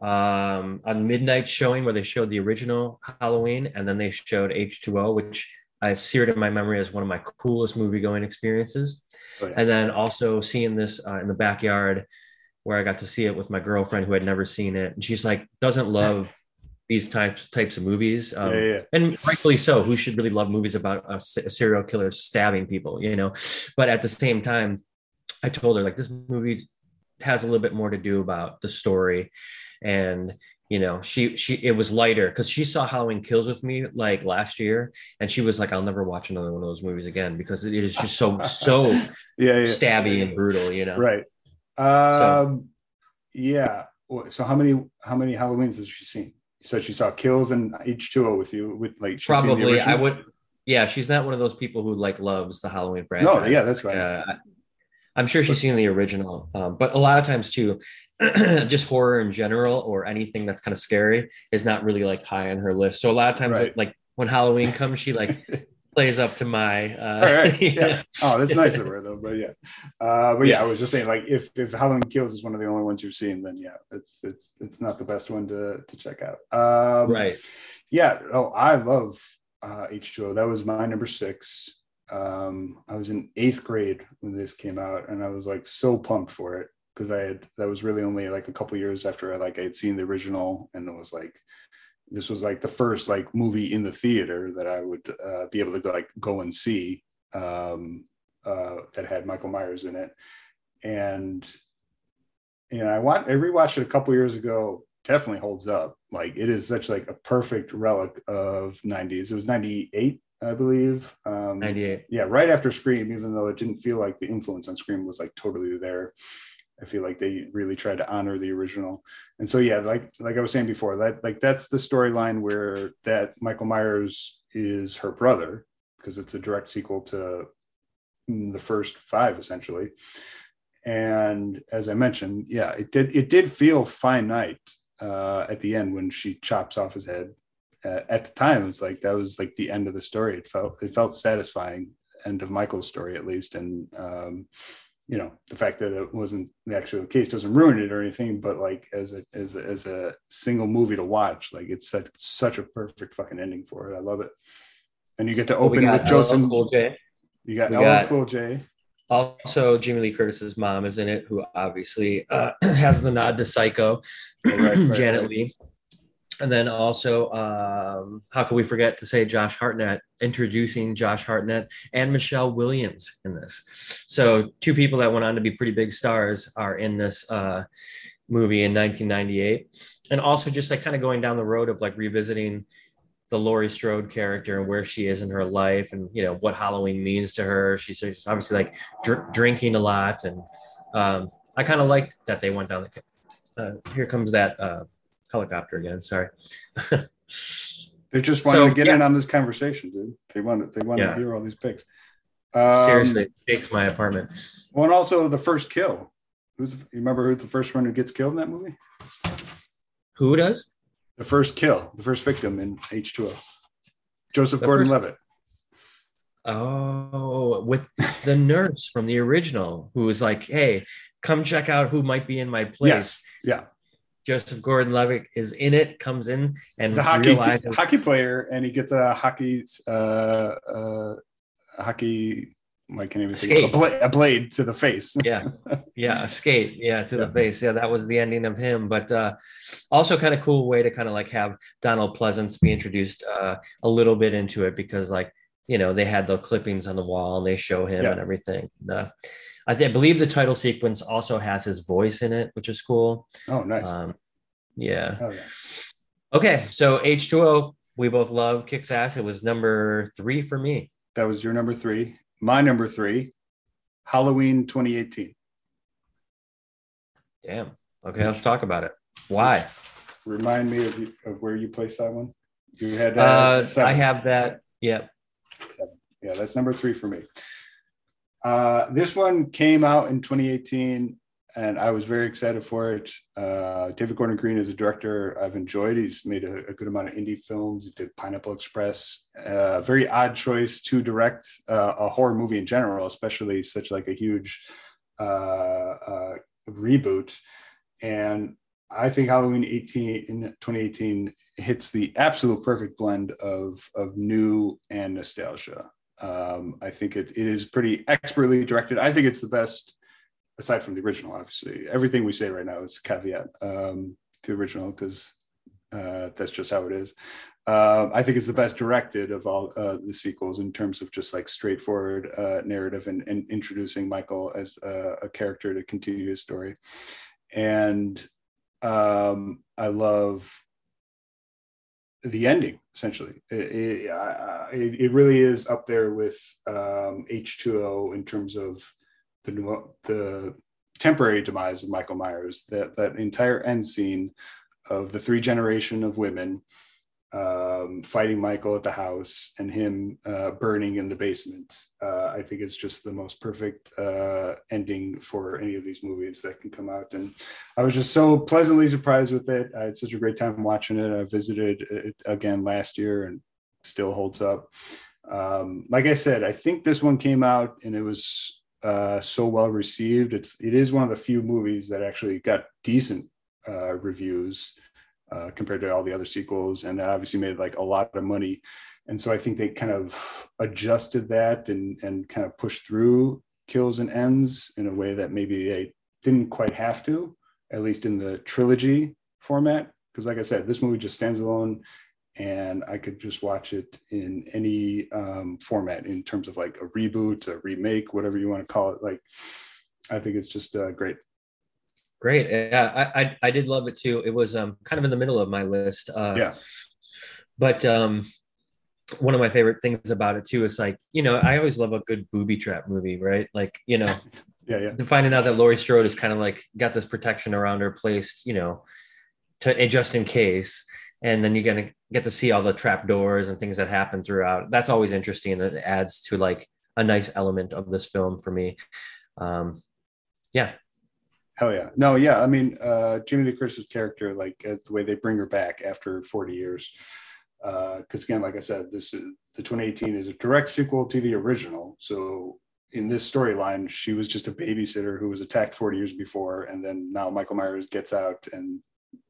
Um, on midnight showing where they showed the original Halloween, and then they showed H2O, which I seared in my memory as one of my coolest movie going experiences. Oh, yeah. And then also seeing this uh, in the backyard where I got to see it with my girlfriend who had never seen it. And she's like, doesn't love these types types of movies um, yeah, yeah. and rightfully so who should really love movies about a, a, serial killer stabbing people you know? But at the same time i told her like this movie has a little bit more to do about the story. And you know she she it was lighter because she saw halloween kills with me like last year and she was like i'll never watch another one of those movies again because it is just so so [LAUGHS] yeah, yeah, stabby and brutal you know? Right. Um so, yeah so how many how many halloweens has she seen so she saw kills and H2O with you with like probably I would yeah she's not one of those people who like loves the Halloween franchise. No, yeah, that's right. Uh, I'm sure she's seen the original, um, but a lot of times too, [CLEARS THROAT] just horror in general or anything that's kind of scary is not really like high on her list. So a lot of times, right. like when Halloween comes, she like [LAUGHS] plays up to my. Uh, All right. [LAUGHS] Yeah. oh, that's nice of her though. But yeah, uh, but yeah, yes. I was just saying like if if Halloween Kills is one of the only ones you've seen, then yeah, it's it's it's not the best one to to check out. Um, right. Yeah. Oh, I love uh, H2O. That was my number six. Um, I was in eighth grade when this came out, and I was like so pumped for it because I had that was really only like a couple years after I like I had seen the original, and it was like this was like the first like movie in the theater that I would uh, be able to go, like go and see um, uh, that had Michael Myers in it, and and I want I rewatched it a couple years ago. Definitely holds up. Like it is such like a perfect relic of '90s. It was '98, I believe. Um, 98. Yeah, right after Scream, even though it didn't feel like the influence on Scream was like totally there. I feel like they really tried to honor the original. And so yeah, like like I was saying before, that like that's the storyline where that Michael Myers is her brother because it's a direct sequel to the first five essentially. And as I mentioned, yeah, it did it did feel finite uh, at the end when she chops off his head. Uh, at the time, it's like that was like the end of the story. It felt it felt satisfying end of Michael's story at least, and um, you know the fact that it wasn't the actual case doesn't ruin it or anything but like as a as a, as a single movie to watch like it's such, such a perfect fucking ending for it. I love it. And you get to open with joseph cool j. You got got, cool j. Also jamie lee curtis's mom is in it who obviously uh, [CLEARS THROAT] has the nod to psycho right, [CLEARS THROAT] right, janet right. Leigh and then also, um, how can we forget to say Josh Hartnett, introducing Josh Hartnett and Michelle Williams in this. So, two people that went on to be pretty big stars are in this uh, movie in 1998. And also, just like kind of going down the road of like revisiting the Laurie Strode character and where she is in her life and, you know, what Halloween means to her. She's obviously like dr- drinking a lot. And um, I kind of liked that they went down the. Uh, here comes that. Uh, helicopter again. Sorry. [LAUGHS] they just wanted so, to get yeah. in on this conversation, dude. They wanted they wanted yeah. to hear all these picks. Um, Seriously, it takes my apartment. Well, and also the first kill. Who's you remember who the first one who gets killed in that movie? Who does? The first kill, the first victim in H2O. Joseph Gordon-Levitt. Oh, with the [LAUGHS] nurse from the original who was like, "Hey, come check out who might be in my place." Yes. Yeah. Joseph Gordon-Levitt is in it, comes in and He's a hockey realizes- hockey player, and he gets a hockey uh, uh, hockey. I can't even think a blade, a blade to the face. [LAUGHS] yeah, yeah, a skate, yeah, to yeah. the face. Yeah, that was the ending of him. But uh, also, kind of cool way to kind of like have Donald Pleasence be introduced uh, a little bit into it because, like, you know, they had the clippings on the wall and they show him yeah. and everything. Uh, I, th- I, believe the title sequence also has his voice in it, which is cool. Oh, nice. Um, yeah. Oh, yeah. Okay, so H2O, we both love kicks ass. It was number three for me. That was your number three. My number three, Halloween 2018. Damn. Okay, let's talk about it. Why? Remind me of, of where you placed that one. You had. Uh, I have that. Yep. Yeah, that's number three for me. Uh, this one came out in 2018, and I was very excited for it. Uh, David Gordon Green is a director I've enjoyed. He's made a, a good amount of indie films. He did Pineapple Express. Uh, very odd choice to direct uh, a horror movie in general, especially such like a huge uh, reboot. And I think Halloween 18 in 2018 hits the absolute perfect blend of of new and nostalgia. Um, I think it, it is pretty expertly directed. I think it's the best, aside from the original. Obviously, everything we say right now is caveat um, the original because uh, that's just how it is. Uh, I think it's the best directed of all uh, the sequels in terms of just like straightforward uh, narrative and, and, introducing Michael as a, a, character to continue his story. And um, I love the ending essentially. It, it, it, really is up there with um, h2o in terms of the, the temporary demise of michael myers that, that entire end scene of the three generation of women um, fighting Michael at the house and him uh, burning in the basement. Uh, I think it's just the most perfect uh, ending for any of these movies that can come out. And I was just so pleasantly surprised with it. I had such a great time watching it. I visited it again last year and still holds up. Um, like I said, I think this one came out and it was uh, so well received. It's it is one of the few movies that actually got decent uh, reviews uh, compared to all the other sequels, and that obviously made like a lot of money. And so I think they kind of adjusted that and and kind of pushed through kills and ends in a way that maybe they didn't quite have to, at least in the trilogy format. Because like I said, this movie just stands alone, and I could just watch it in any um, format in terms of like a reboot, a remake, whatever you want to call it. Like, I think it's just uh, great. Great. Yeah, I, I, I did love it too. It was um kind of in the middle of my list. Uh, yeah. But um, one of my favorite things about it too is like you know I always love a good booby trap movie, right? Like you know, [LAUGHS] yeah, yeah. Finding out that Laurie Strode is kind of like got this protection around her placed, you know, to eh, just in case, and then you're gonna get to see all the trap doors and things that happen throughout. That's always interesting, That adds to like a nice element of this film for me. Um, yeah, Hell yeah. No, yeah. I mean, uh, Jamie Lee Curtis's character, like as the way they bring her back after 40 years. Because uh, again, like I said, this is the 2018 is a direct sequel to the original. So in this storyline, she was just a babysitter who was attacked 40 years before, and then now Michael Myers gets out, and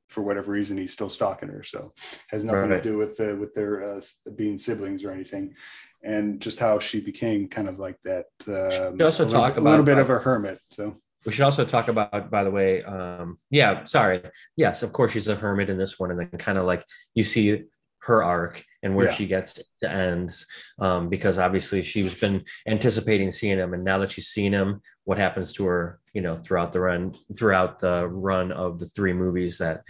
for whatever reason, he's still stalking her. So has nothing right. to do with the, with their uh, being siblings or anything, and just how she became kind of like that. Um, also talk about a little bit of a hermit. So we should also talk about, by the way, um, yeah, sorry. Yes, of course, she's a hermit in this one. And then kind of like you see her arc and where yeah. she gets to end um, because obviously she's been anticipating seeing him and now that she's seen him what happens to her you know throughout the run throughout the run of the three movies that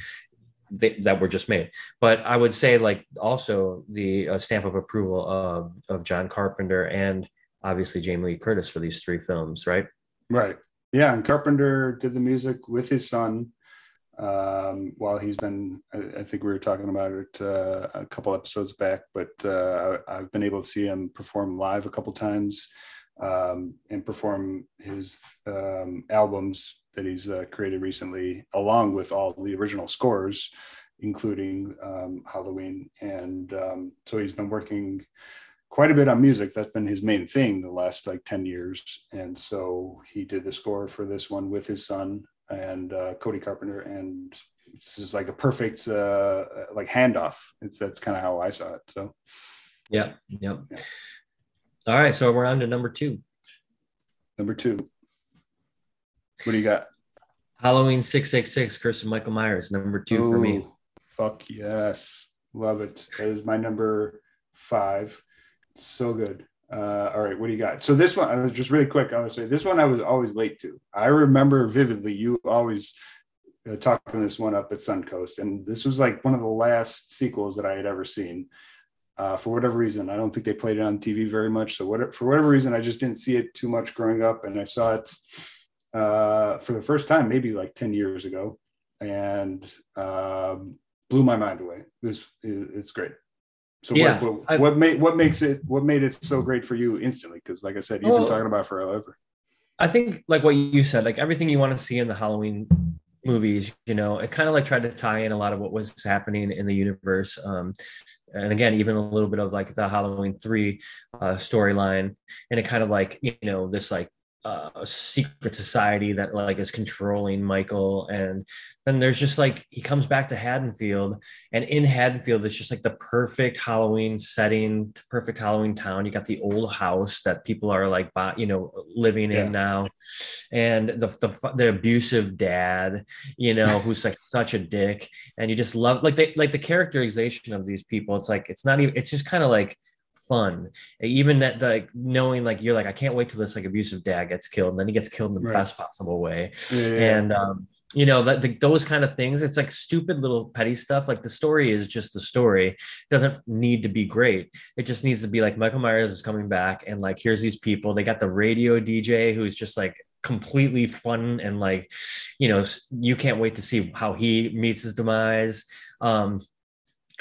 they, that were just made but i would say like also the uh, stamp of approval of of john carpenter and obviously jamie lee curtis for these three films right right yeah, and Carpenter did the music with his son um, while he's been. I, I, think we were talking about it uh, a couple episodes back, but uh, I, have been able to see him perform live a couple times um, and perform his um, albums that he's uh, created recently, along with all the original scores, including um, Halloween. And um, so he's been working quite a bit on music. That's been his main thing the last like 10 years. And so he did the score for this one with his son and uh, Cody Carpenter. And it's just like a perfect uh, like handoff. It's that's kind of how I saw it. So, yeah, yep. Yeah. All right. So we're on to number two. Number two. What do you got? Halloween 666, Curse of Michael Myers, number two Ooh, for me. Fuck yes. Love it. That is my number five. So good. Uh, all right, what do you got? So this one, uh, just really quick, I want to say this one I was always late to. I remember vividly you always uh, talking this one up at Suncoast, and this was like one of the last sequels that I had ever seen. Uh, for whatever reason, I don't think they played it on TV very much. So what, for whatever reason, I just didn't see it too much growing up, and I saw it uh, for the first time, maybe like ten years ago, and um, blew my mind away. It was, it, it's great. So yeah, what, what, what, made what makes it what made it so great for you instantly? Because like I said, you've well, been talking about forever. I think like what you said, like everything you want to see in the Halloween movies, you know, it kind of like tried to tie in a lot of what was happening in the universe. Um, and again, even a little bit of like the Halloween three uh, storyline, and it kind of like you know this like uh, secret society that like is controlling Michael. And then there's just like he comes back to Haddonfield, and in Haddonfield, it's just like the perfect Halloween setting, perfect Halloween town. You got the old house that people are like, you know, living yeah. in now, and the, the the abusive dad, you know, who's like such a dick, and you just love like they like the characterization of these people. It's like it's not even. It's just kind of like fun. Even that like knowing like you're like, I can't wait till this like abusive dad gets killed, and then he gets killed in the right. best possible way. Yeah, yeah. And um, you know that the, those kind of things it's like stupid little petty stuff like the story is just the story it doesn't need to be great it just needs to be like michael myers is coming back and like here's these people they got the radio dj who's just like completely fun and like you know you can't wait to see how he meets his demise um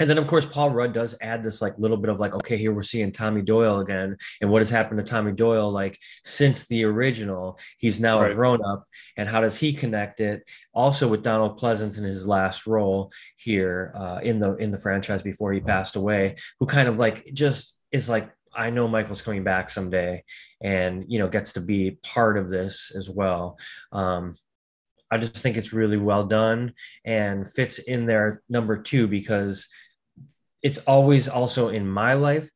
and then of course paul rudd does add this like little bit of like okay here we're seeing tommy doyle again and what has happened to tommy doyle like since the original he's now right. a grown-up and how does he connect it also with donald pleasence in his last role here uh, in the in the franchise before he passed away who kind of like just is like I know Michael's coming back someday and you know gets to be part of this as well. Um, I just think it's really well done and fits in there number two because it's always also in my life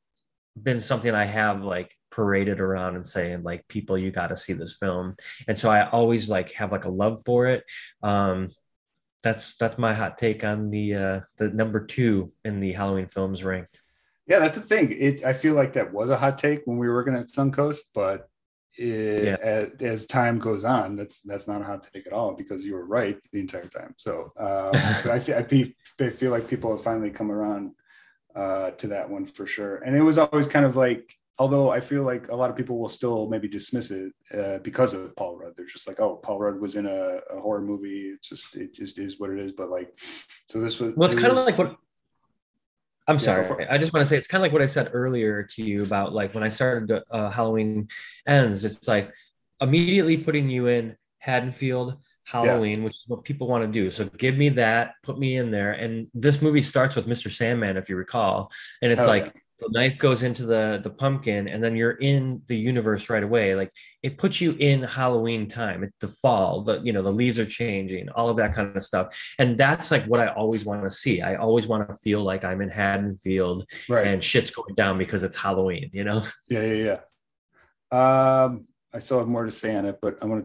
been something I have like paraded around and saying like people you got to see this film and so I always like have like a love for it um that's that's my hot take on the uh the number 2 in the Halloween films ranked yeah that's the thing it I feel like that was a hot take when we were working at Suncoast but it, yeah. as, as, time goes on, that's that's not a hot take at all because you were right the entire time. So uh, [LAUGHS] I, th- I, I feel like people have finally come around uh, to that one for sure. And it was always kind of like, although I feel like a lot of people will still maybe dismiss it uh, because of Paul Rudd. They're just like, oh, Paul Rudd was in a, a, horror movie. It's just it just is what it is. But like, so this was. Well, it's it kind was, of like what I'm sorry. for I just want to say it's kind of like what I said earlier to you about like when I started uh, Halloween ends. It's like immediately putting you in Haddonfield Halloween, yeah. which is what people want to do. So give me that, put me in there. And this movie starts with Mr. Sandman, if you recall, and it's like yeah the knife goes into the the pumpkin and then you're in the universe right away like it puts you in halloween time it's the fall the you know the leaves are changing all of that kind of stuff and that's like what i always want to see i always want to feel like i'm in haddonfield right. and shit's going down because it's halloween you know yeah yeah yeah um i still have more to say on it but i'm gonna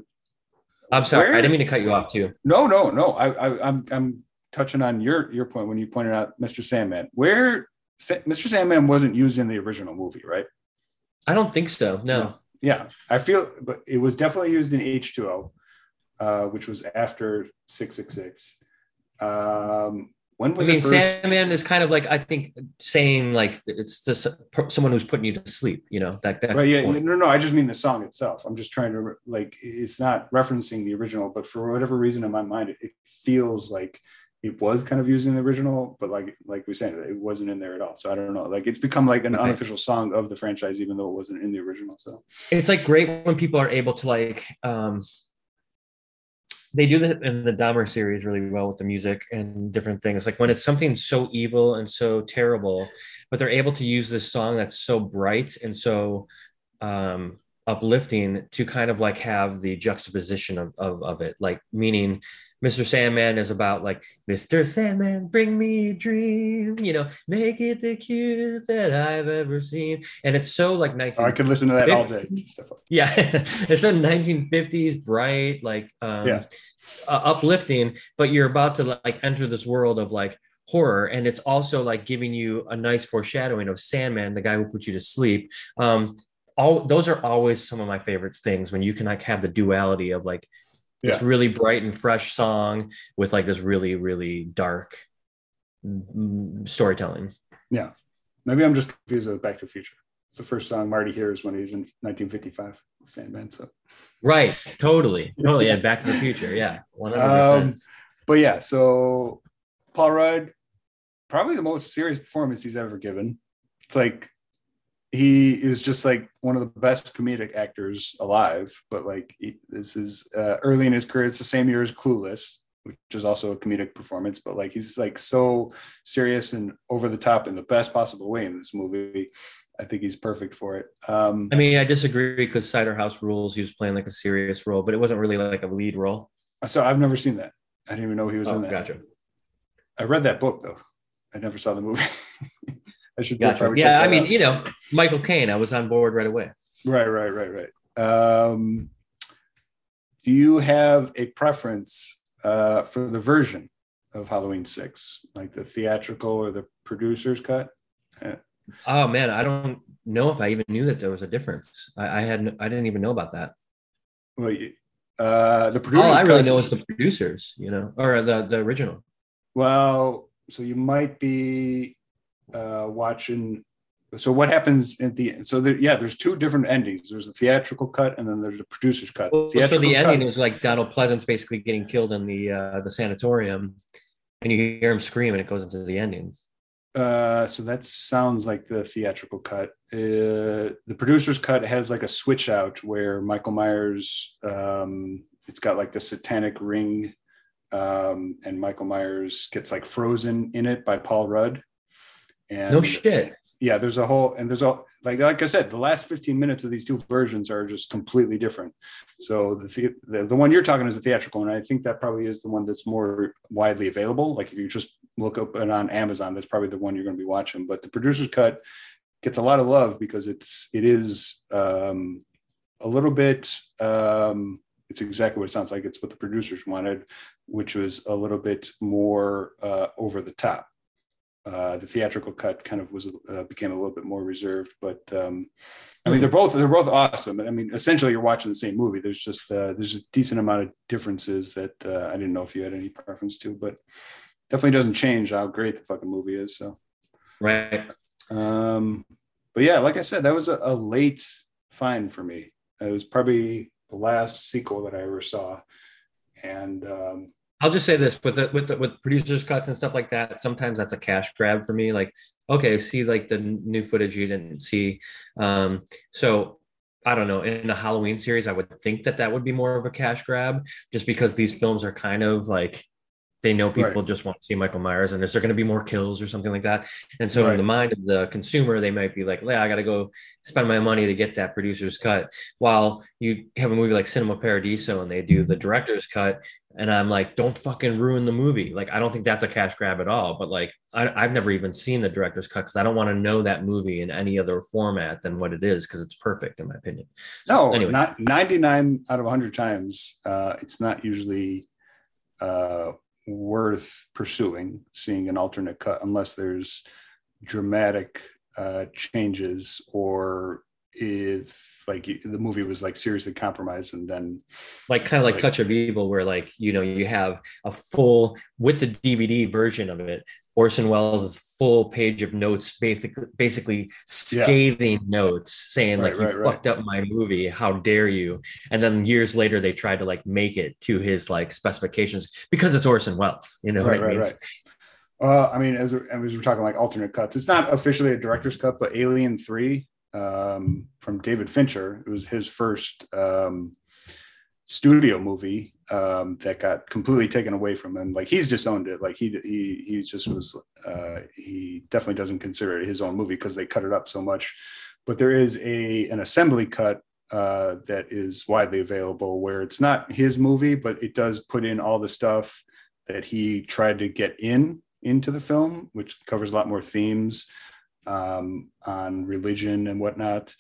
i'm sorry Where? i didn't mean to cut you off too no no no I, I i'm i'm touching on your your point when you pointed out mr sandman where Mr. Sandman wasn't used in the original movie, right? I don't think so. No. Yeah, I feel, but it was definitely used in H2O, uh, which was after 666. Um, when was I mean, first... Sandman is kind of like I think saying like it's just someone who's putting you to sleep. You know that that's right. Yeah, no, no. I just mean the song itself. I'm just trying to like it's not referencing the original, but for whatever reason in my mind, it, it feels like it was kind of using the original, but like like we said, it wasn't in there at all. So I don't know. Like it's become like an unofficial song of the franchise, even though it wasn't in the original. So it's like great when people are able to like um they do that in the Dahmer series really well with the music and different things. Like when it's something so evil and so terrible, but they're able to use this song that's so bright and so um, uplifting to kind of like have the juxtaposition of, of, of it. Like meaning Mr. Sandman is about like Mr. Sandman, bring me a dream, you know, make it the cutest that I've ever seen. And it's so like 19 oh, I could listen to that all day. [LAUGHS] Yeah. [LAUGHS] it's so 1950s bright, like um yeah. uh, uplifting, but you're about to like enter this world of like horror and it's also like giving you a nice foreshadowing of Sandman, the guy who put you to sleep. Um all those are always some of my favorite things when you can like have the duality of like this yeah. really bright and fresh song with like this really really dark storytelling. Yeah. Maybe i'm just confused with back to the future. It's the first song marty hears when he's in 1955 sandman so. Right. Totally. [LAUGHS] Totally. Yeah back to the future. Yeah. 100%. Um, but yeah so paul rudd probably the most serious performance he's ever given. It's like he is just like one of the best comedic actors alive. But like he, this is uh, early in his career. It's the same year as Clueless, which is also a comedic performance. But like he's like so serious and over the top in the best possible way in this movie. I think he's perfect for it. Um, I mean, I disagree because Cider House Rules, he was playing like a serious role, but it wasn't really like a lead role. So I've never seen that. I didn't even know he was oh, in that. Gotcha. I read that book though. I never saw the movie. [LAUGHS] I should. Gotcha. Yeah, I mean, out. you know, Michael Caine. I was on board right away. Right, right, right, right. Um, do you have a preference uh, for the version of Halloween Six, like the theatrical or the producer's cut? Oh man, I don't know if I even knew that there was a difference. I, I had I didn't even know about that. Well, uh, the producer. All I really cut, know is the producers, you know, or the the original. Well, so you might be uh, watching. So what happens at the end? so there, yeah, there's two different endings. There's the theatrical cut and then there's the producer's cut. Well, so the cut, ending is like Donald Pleasence basically getting killed in the uh, the sanatorium, and you hear him scream, and it goes into the ending. Uh, so that sounds like the theatrical cut. Uh, the producer's cut has like a switch out where Michael Myers, um, it's got like the satanic ring, um, and Michael Myers gets like frozen in it by Paul Rudd. And no shit. Yeah, there's a whole and there's a like like I said, the last 15 minutes of these two versions are just completely different. So the the, the one you're talking is the theatrical, and I think that probably is the one that's more widely available. Like if you just look up it on Amazon, that's probably the one you're going to be watching. But the producer's cut gets a lot of love because it's it is um, a little bit um, it's exactly what it sounds like. It's what the producers wanted, which was a little bit more uh, over the top. Uh, the theatrical cut kind of was uh, became a little bit more reserved, but um, I mean they're both they're both awesome. I mean essentially you're watching the same movie. There's just uh, there's a decent amount of differences that uh, I didn't know if you had any preference to, but definitely doesn't change how great the fucking movie is. So right. Um, but yeah, like I said, that was a, a late find for me. It was probably the last sequel that I ever saw, and um, I'll just say this with the, with the, with producers cuts and stuff like that. Sometimes that's a cash grab for me. Like, okay, see like the new footage you didn't see. Um, so I don't know. In the Halloween series, I would think that that would be more of a cash grab, just because these films are kind of like they know people right. just want to see Michael Myers and is there going to be more kills or something like that? And so right. in the mind of the consumer, they might be like, yeah, I got to go spend my money to get that producer's cut. While you have a movie like Cinema Paradiso and they do the director's cut. And I'm like, don't fucking ruin the movie. Like, I don't think that's a cash grab at all. But like, I, have never even seen the director's cut because I don't want to know that movie in any other format than what it is because it's perfect in my opinion. No, anyway. not 99 out of 100 times. Uh, it's not usually uh, worth pursuing seeing an alternate cut unless there's dramatic uh, changes or if like the movie was like seriously compromised and then like kind of like, like touch of evil where like you know you have a full with the dvd version of it orson welles' full page of notes basically basically scathing yeah. notes saying right, like you right, fucked right. up my movie how dare you and then years later they tried to like make it to his like specifications because it's orson welles you know right, what i mean right. Uh, I mean, as, as we're talking like alternate cuts, it's not officially a director's cut, but Alien Three um, from David Fincher. It was his first um, studio movie um, that got completely taken away from him. Like he's disowned it. Like he he he just was uh, he definitely doesn't consider it his own movie because they cut it up so much. But there is a an assembly cut uh, that is widely available where it's not his movie, but it does put in all the stuff that he tried to get in into the film, which covers a lot more themes um, on religion and whatnot.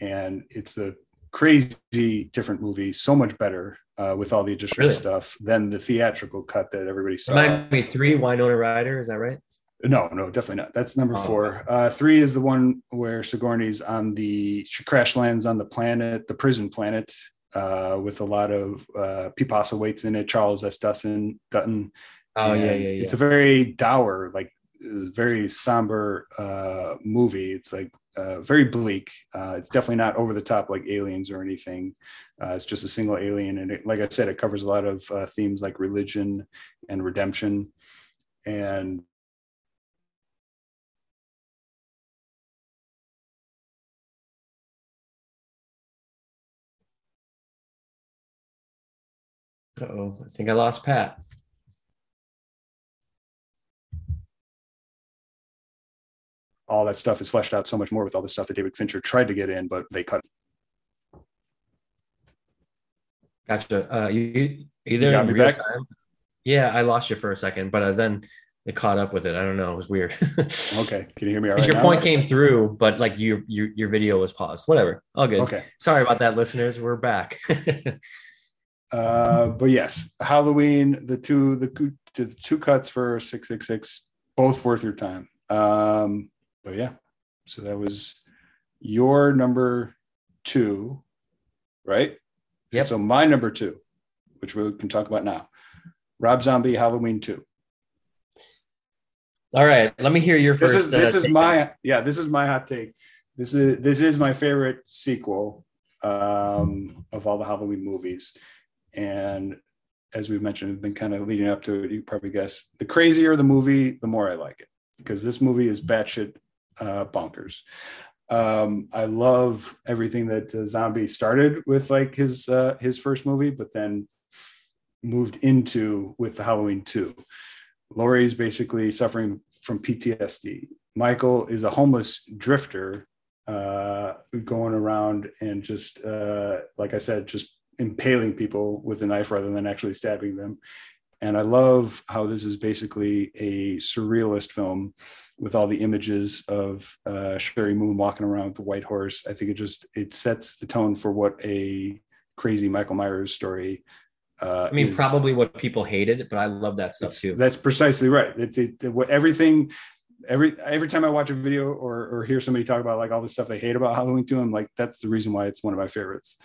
And it's a crazy different movie, so much better uh, with all the additional really? stuff than the theatrical cut that everybody saw. Remind me, three Winona Ryder, is that right? No, no, definitely not. That's number four. Uh, three is the one where Sigourney's on the she crash lands on the planet, the prison planet, uh, with a lot of uh, Pete Postlethwaite's in it, Charles S. Dutton. Dutton. Oh yeah, yeah, yeah. It's a very dour, like very somber uh, movie. It's like uh, very bleak. Uh, it's definitely not over the top like aliens or anything. Uh, it's just a single alien, and it, like I said, it covers a lot of uh, themes like religion and redemption, and oh, I think I lost Pat. All that stuff is fleshed out so much more with all the stuff that David Fincher tried to get in, but they cut. Gotcha. Uh, you either you in real back? time. Yeah, I lost you for a second, but uh, then it caught up with it. I don't know. It was weird. [LAUGHS] okay, can you hear me? All right your now? point came through, but like your your your video was paused. Whatever. All good. Okay. Sorry about that, listeners. We're back. [LAUGHS] uh, but yes, Halloween. The two the, the two cuts for six six six, both worth your time. Um, but yeah, so that was your number two, right? Yeah. So my number two, which we can talk about now, Rob Zombie Halloween two. All right, let me hear your first. This is this uh, is my yeah. This is my hot take. This is this is my favorite sequel um, of all the Halloween movies, and as we've mentioned, have been kind of leading up to it. You probably guess the crazier the movie, the more I like it because this movie is batshit uh, bonkers. Um, I love everything that uh, Zombie started with, like his uh, his first movie, but then moved into with the Halloween two. Laurie is basically suffering from PTSD. Michael is a homeless drifter uh, going around and just, uh, like I said, just impaling people with a knife rather than actually stabbing them. And I love how this is basically a surrealist film with all the images of uh, Sheri Moon walking around with the white horse. I think it just it sets the tone for what a crazy Michael Myers story. Uh, I mean, is. probably what people hated, but I love that stuff too. That's precisely right. It's it, it, everything. Every every time I watch a video or or hear somebody talk about like all the stuff they hate about Halloween 2, I'm like, that's the reason why it's one of my favorites.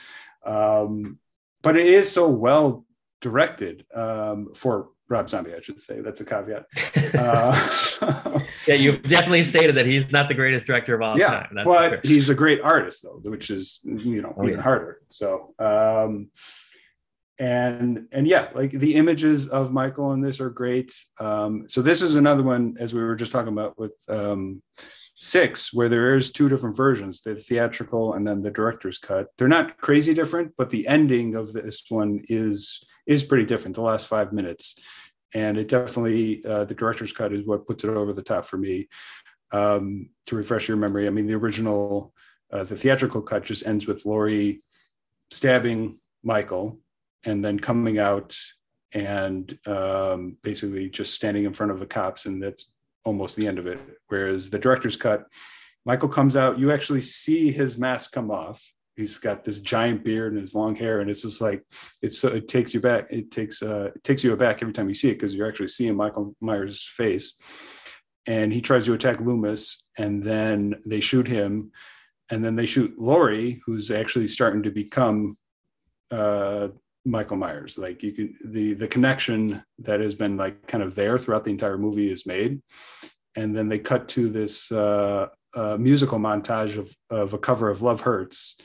Um, but it is so well directed um, for Rob Zombie, I should say. That's a caveat. [LAUGHS] Uh, [LAUGHS] yeah, you've definitely stated that he's not the greatest director of all yeah, time. That's but he's a great artist, though, which is you know oh, even yeah. harder. So, um, and and yeah, like the images of Michael in this are great. Um, so this is another one, as we were just talking about with um, six where there is two different versions the theatrical and then the director's cut they're not crazy different but the ending of this one is is pretty different the last five minutes and it definitely uh, the director's cut is what puts it over the top for me um, to refresh your memory i mean the original uh, the theatrical cut just ends with laurie stabbing michael and then coming out and um, basically just standing in front of the cops and that's almost the end of it. Whereas the director's cut, Michael comes out, you actually see his mask come off. He's got this giant beard and his long hair, and it's just like it's it takes you back. It takes uh it takes you aback every time you see it because you're actually seeing Michael Myers' face. And he tries to attack Loomis, and then they shoot him, and then they shoot Laurie, who's actually starting to become uh, Michael Myers. Like you can the the connection that has been like kind of there throughout the entire movie is made, and then they cut to this uh, uh, musical montage of of a cover of Love Hurts,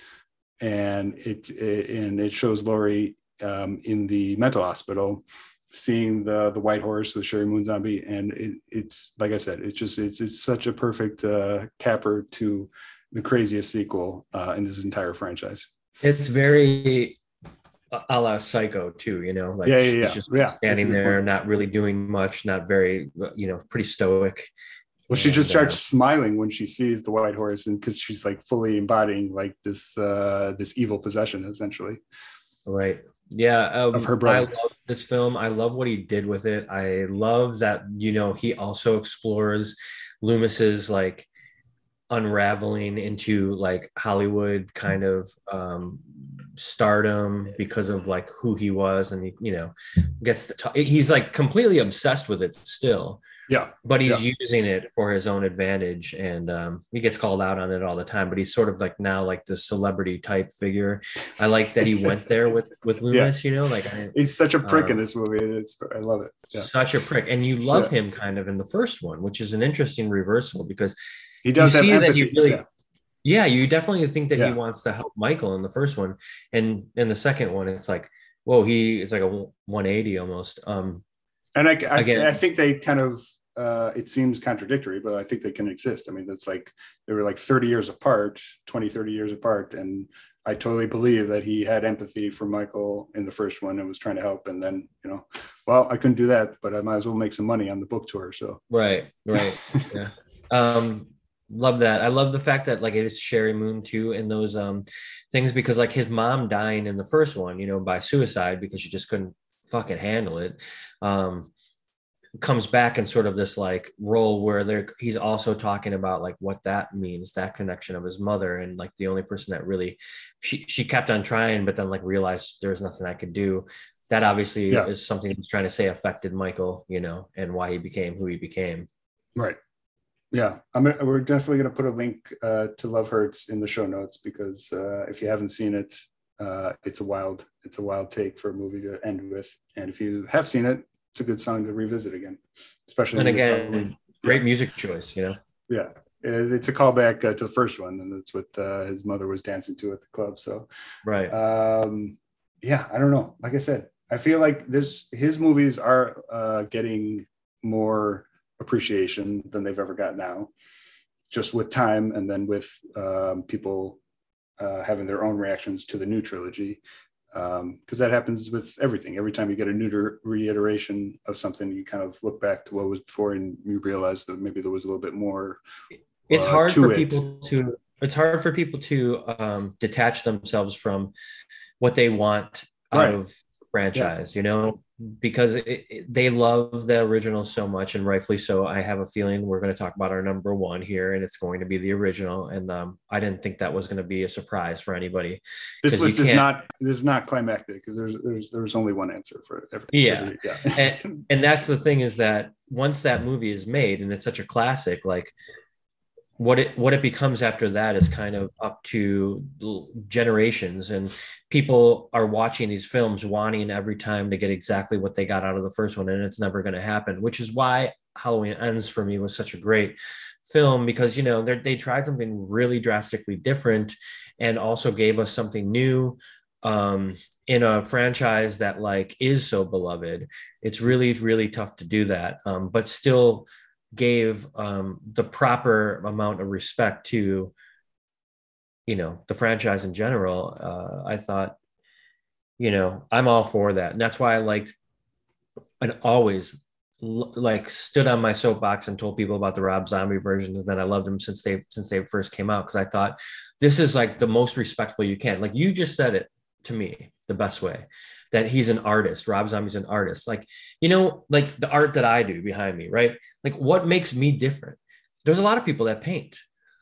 and it, it and it shows Laurie um, in the mental hospital seeing the the white horse with Sheri Moon Zombie, and it, it's like I said, it's just it's it's such a perfect uh, capper to the craziest sequel uh, in this entire franchise. It's very a la Psycho too. You know, like yeah, yeah, yeah. just yeah, standing there, not really doing much, not very, you know, pretty stoic. Well, she just starts uh, smiling when she sees the white horse, and because she's like fully embodying like this uh this evil possession, essentially. Right. Yeah. Um, of her brother. I love this film. I love what he did with it. I love that you know he also explores Loomis's like unraveling into like Hollywood kind of um stardom because of like who he was and he, you know gets to talk he's like completely obsessed with it still yeah but he's yeah. using it for his own advantage and um, he gets called out on it all the time but he's sort of like now like the celebrity type figure i like that he went [LAUGHS] there with with loomis yeah. you know like I, he's such a prick um, in this movie it's i love it yeah. such a prick and you love him kind of in the first one which is an interesting reversal because he does you see empathy. that he really yeah you definitely think that he wants to help michael in the first one and in the second one it's like whoa he it's like a 180 almost um and I, I, Again, I think they kind of uh, it seems contradictory, but I think they can exist. I mean, that's like they were like 30 years apart, 20, 30 years apart. And I totally believe that he had empathy for Michael in the first one and was trying to help. And then, you know, well, I couldn't do that, but I might as well make some money on the book tour. So, right, right. yeah. [LAUGHS] Um, love that. I love the fact that like it's Sheri Moon too in those um things because like his mom dying in the first one, you know, by suicide because she just couldn't fucking handle it. Um, comes back in sort of this like role where there he's also talking about like what that means that connection of his mother and like the only person that really she she kept on trying but then like realized there's nothing I could do. That obviously yeah. is something he's trying to say affected Michael you know and why he became who he became. Right. Yeah. I'm we're definitely going to put a link uh, to Love Hurts in the show notes because uh, if you haven't seen it uh, it's a wild it's a wild take for a movie to end with. And if you have seen it it's a good song to revisit again, especially. And again, great yeah. music choice, you know. Yeah, it's a callback uh, to the first one, and that's what uh, his mother was dancing to at the club. So, right. Um, yeah, I don't know. Like I said, I feel like this his movies are uh, getting more appreciation than they've ever got now, just with time, and then with um, people uh, having their own reactions to the new trilogy because um, that happens with everything. Every time you get a new reiteration of something, you kind of look back to what was before, and you realize that maybe there was a little bit more. It's uh, hard for it. people to. It's hard for people to um, detach themselves from what they want out right. of franchise. Yeah. You know, because it, it, they love the original so much and rightfully so i have a feeling we're going to talk about our number one here and it's going to be the original and um, i didn't think that was going to be a surprise for anybody this list is not this is not climactic there's there's there's only one answer for every, yeah, every, yeah. and, and that's the thing is that once that movie is made and it's such a classic like what it what it becomes after that is kind of up to generations. And people are watching these films wanting every time to get exactly what they got out of the first one and it's never going to happen which is why halloween ends for me was such a great film because you know they tried something really drastically different and also gave us something new um, in a franchise that like is so beloved. It's really really tough to do that um, but still gave um, the proper amount of respect to you know the franchise in general uh, i thought you know i'm all for that. And that's why i liked and always like stood on my soapbox and told people about the rob zombie versions and that i loved them since they since they first came out because i thought this is like the most respectful you can. Like you just said it to me the best way that he's an artist. Rob Zombie's an artist. Like, you know, like the art that I do behind me, right? Like, what makes me different? There's a lot of people that paint,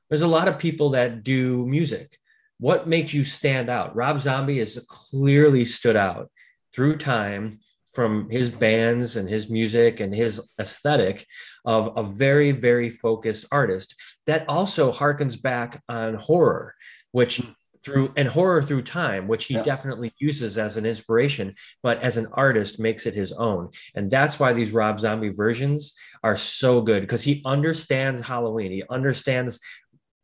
there's a lot of people that do music. What makes you stand out? Rob Zombie has clearly stood out through time from his bands and his music and his aesthetic of a very, very focused artist that also harkens back on horror, which through and horror through time which he yeah. definitely uses as an inspiration but as an artist makes it his own. And that's why these rob zombie versions are so good because he understands halloween. He understands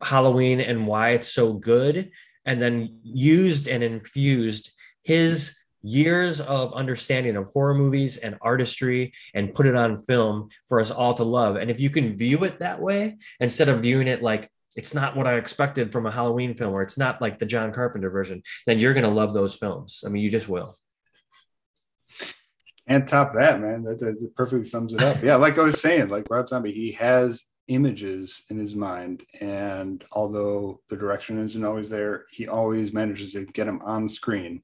halloween and why it's so good and then used and infused his years of understanding of horror movies and artistry and put it on film for us all to love. And if you can view it that way instead of viewing it like it's not what I expected from a Halloween film, or it's not like the John Carpenter version, then you're gonna love those films. I mean, you just will. And top that, man. That, that perfectly sums it up. Yeah, like I was saying, like Rob Zombie, he has images in his mind, and although the direction isn't always there, he always manages to get them on screen.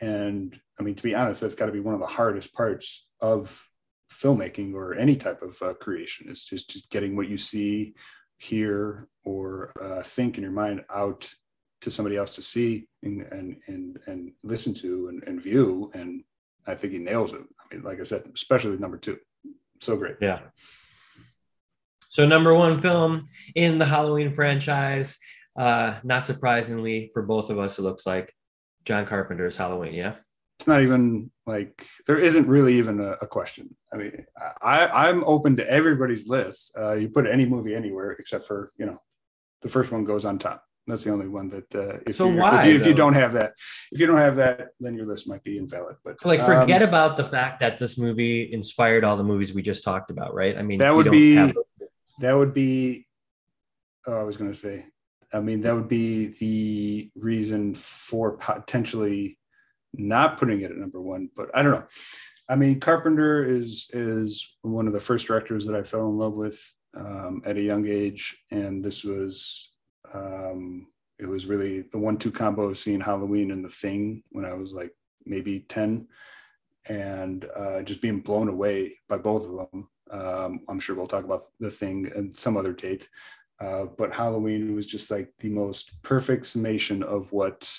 And I mean, to be honest, that's got to be one of the hardest parts of filmmaking or any type of uh, creation is just just getting what you see, hear, or uh, think in your mind out to somebody else to see and and and, and listen to and, and view. And I think he nails it. I mean, like I said, especially number two, so great. Yeah. So number one film in the Halloween franchise. Uh, not surprisingly for both of us, it looks like John Carpenter's Halloween. Yeah it's not even like there isn't really even a, a question. I mean, I, I'm open to everybody's list. Uh, you put any movie anywhere except for you know, the first one goes on top. That's the only one that uh, if, so why, if, you, if you don't have that, if you don't have that, then your list might be invalid. But like, forget um, about the fact that this movie inspired all the movies we just talked about, right? I mean, that would be have... that would be. Oh, I was going to say. I mean, that would be the reason for potentially not putting it at number one, but I don't know. I mean, Carpenter is is one of the first directors that I fell in love with um, at a young age, and this was um, it was really the one-two combo of seeing Halloween and The Thing when I was like maybe ten, and uh, just being blown away by both of them. Um, I'm sure we'll talk about The Thing and some other date, uh, but Halloween was just like the most perfect summation of what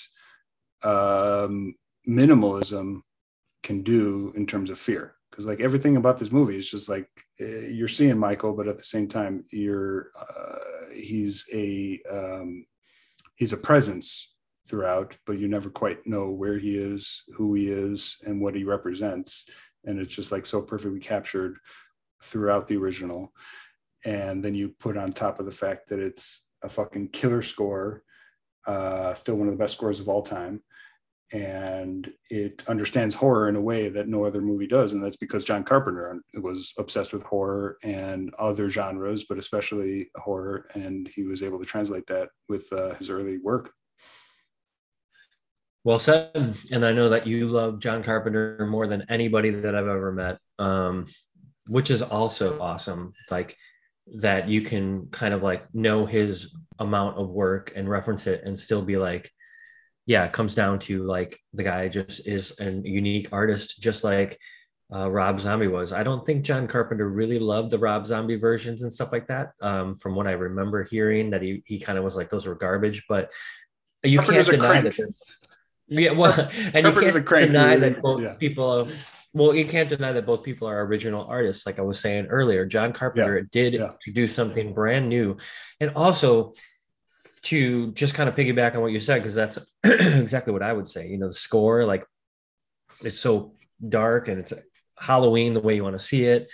um, minimalism can do in terms of fear because like everything about this movie is just like uh, you're seeing michael but at the same time you're uh, he's a um, he's a presence throughout but you never quite know where he is who he is and what he represents. And it's just like so perfectly captured throughout the original. And then you put on top of the fact that it's a fucking killer score uh, still one of the best scores of all time and it understands horror in a way that no other movie does and that's because john carpenter was obsessed with horror and other genres but especially horror and he was able to translate that with uh, his early work. Well said and i know that you love john carpenter more than anybody that i've ever met um, which is also awesome like that you can kind of like know his amount of work and reference it and still be like yeah, it comes down to like the guy just is a unique artist, just like uh, Rob Zombie was. I don't think John Carpenter really loved the Rob Zombie versions and stuff like that. Um, from what I remember hearing, that he he kind of was like those were garbage, but you can't deny that. Yeah, well, [LAUGHS] [LAUGHS] and you can't deny that both yeah. people. Well, you can't deny that both people are original artists. Like I was saying earlier, John Carpenter yeah. did yeah. to do something brand new, and also to just kind of piggyback on what you said, because that's [CLEARS THROAT] exactly what I would say. You know, the score like is so dark and it's Halloween the way you want to see it.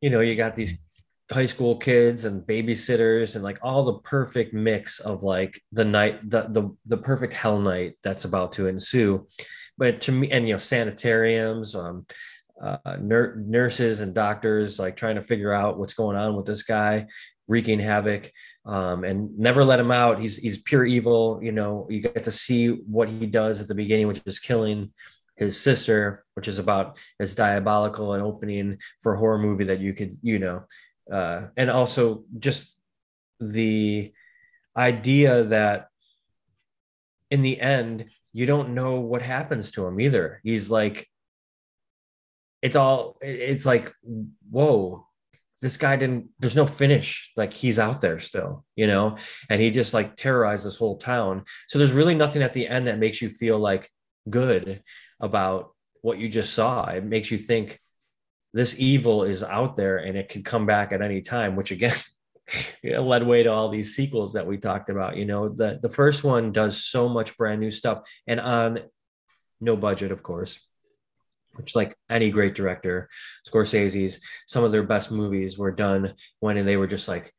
You know, you got these high school kids and babysitters and like all the perfect mix of like the night, the the the perfect hell night that's about to ensue. But to me, and you know, sanitariums, um, uh, nur- nurses and doctors like trying to figure out what's going on with this guy, wreaking havoc um, and never let him out. He's he's pure evil. You know, you get to see what he does at the beginning, which is killing his sister, which is about as diabolical an opening for a horror movie that you could, you know, uh, and also just the idea that in the end you don't know what happens to him either. He's like, it's all, it's like, whoa, this guy didn't there's no finish. Like he's out there still you know? And he just like terrorized this whole town. So there's really nothing at the end that makes you feel like good about what you just saw. It makes you think this evil is out there and it could come back at any time which again [LAUGHS] led way to all these sequels that we talked about you know? The the first one does so much brand new stuff and on no budget of course which like any great director, Scorsese's, some of their best movies were done when they were just like,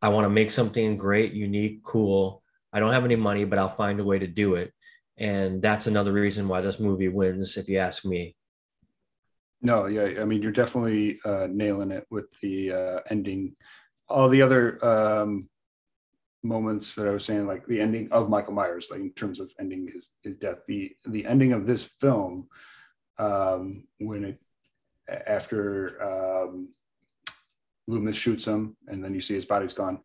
I want to make something great, unique, cool. I don't have any money, but I'll find a way to do it. And that's another reason why this movie wins, if you ask me. No, yeah, I mean, you're definitely uh, nailing it with the uh, ending. All the other um, moments that I was saying, like the ending of Michael Myers, like in terms of ending his his death. The the ending of this film, um, when it after um, Loomis shoots him, and then you see his body's gone,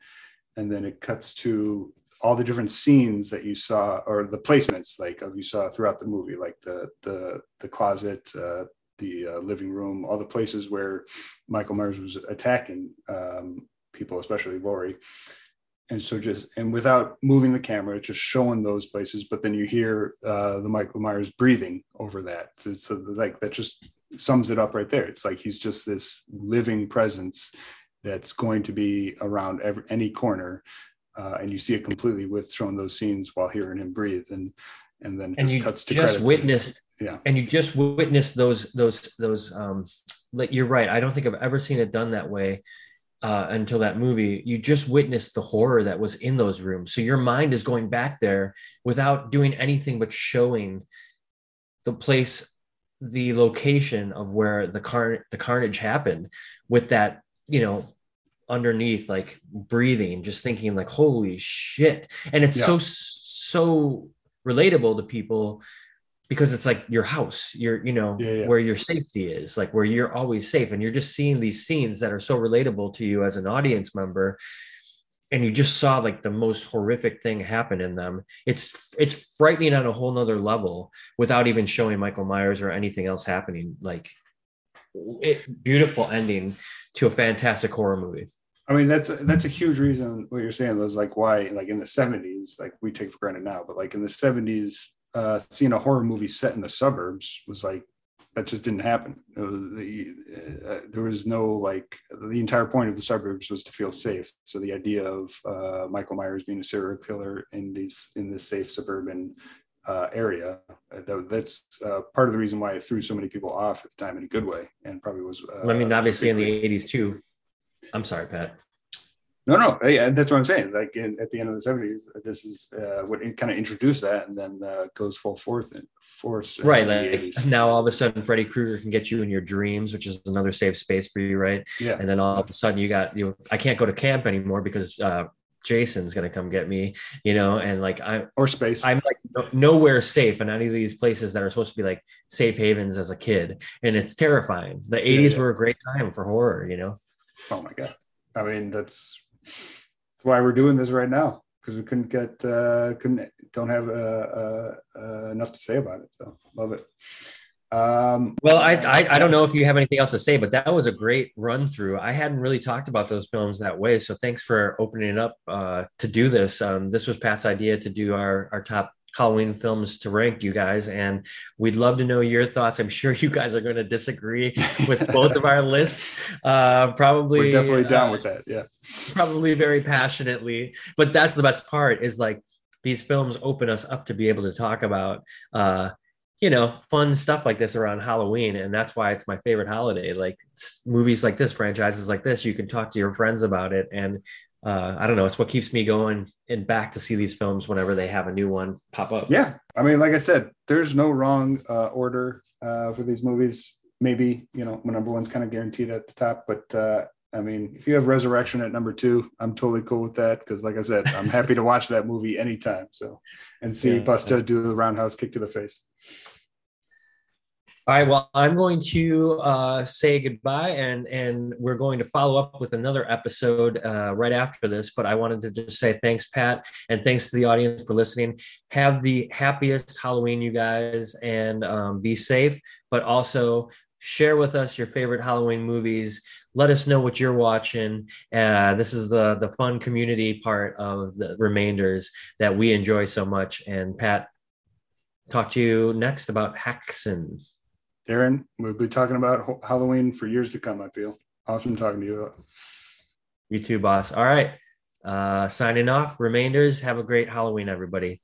and then it cuts to all the different scenes that you saw, or the placements like you saw throughout the movie, like the the the closet, uh, the uh, living room, all the places where Michael Myers was attacking um, people, especially Laurie. And so just and without moving the camera, just showing those places, but then you hear uh, the Michael Myers breathing over that. So it's like that just sums it up right there. It's like he's just this living presence that's going to be around every, any corner, uh, and you see it completely with showing those scenes while hearing him breathe, and and then and just cuts to just credits. witnessed yeah, and you just witnessed those those those um like you're right i don't think i've ever seen it done that way uh, until that movie you just witnessed the horror that was in those rooms so your mind is going back there without doing anything but showing the place the location of where the car the carnage happened with that you know underneath like breathing just thinking like holy shit and it's Yeah. so so relatable to people because it's like your house your you know Yeah, yeah. where your safety is like where you're always safe and you're just seeing these scenes that are so relatable to you as an audience member and you just saw like the most horrific thing happen in them it's it's frightening on a whole nother level without even showing michael myers or anything else happening like it, beautiful ending to a fantastic horror movie I mean that's that's a huge reason what you're saying is like why like in the 70s like we take for granted now but like in the 70s uh seeing a horror movie set in the suburbs was like that just didn't happen. Was the, uh, there was no like the entire point of the suburbs was to feel safe. So the idea of uh, Michael Myers being a serial killer in these in this safe suburban uh, area uh, that, that's uh, part of the reason why it threw so many people off at the time in a good way and probably was uh, i mean obviously in the 80s too. I'm sorry pat No, no, yeah, that's what I'm saying. Like in, at the end of the '70s, this is uh, what it kind of introduced that, and then uh, goes full forth and force. right like now all of a sudden freddy krueger can get you in your dreams which is another safe space for you right yeah, and then all of a sudden you got you Know, i can't go to camp anymore because uh jason's gonna come get me you know and like i or space. i'm like no- nowhere safe in any of these places that are supposed to be like safe havens as a kid and it's terrifying the 80s yeah. were a great time for horror you know oh my god! I mean, that's that's why we're doing this right now because we couldn't get uh, couldn't don't have uh, uh, uh, enough to say about it. So love it. Um, well I, I i don't know if you have anything else to say but that was a great run through i hadn't really talked about those films that way so thanks for opening it up uh to do this um this was pat's idea to do our our top Halloween films to rank you guys, and we'd love to know your thoughts. I'm sure you guys are going to disagree with [LAUGHS] both of our lists. Uh, probably, we're definitely down uh, with that. Yeah, probably very passionately. But that's the best part is like these films open us up to be able to talk about, uh, you know, fun stuff like this around Halloween, and that's why it's my favorite holiday. Like movies like this, franchises like this, you can talk to your friends about it, and uh, I don't know, it's what keeps me going and back to see these films whenever they have a new one pop up. yeah. I mean, like I said, there's no wrong uh, order uh, for these movies. Maybe you know, my number one's kind of guaranteed at the top, but uh, I mean, if you have Resurrection at number two, I'm totally cool with that because, like I said, I'm happy to watch that movie anytime. So, and see Yeah. Busta do the roundhouse kick to the face. All right. Well, I'm going to uh, say goodbye, and and we're going to follow up with another episode uh, right after this. But I wanted to just say thanks, Pat, and thanks to the audience for listening. Have the happiest Halloween, you guys, and um, be safe. But also share with us your favorite Halloween movies. Let us know what you're watching. Uh, this is the the fun community part of the remainders that we enjoy so much. And Pat, talk to you next about Häxan. Darren, we'll be talking about Halloween for years to come. I feel awesome talking to you. You too, boss. All right. Uh, signing off. Remainders. Have a great Halloween, everybody.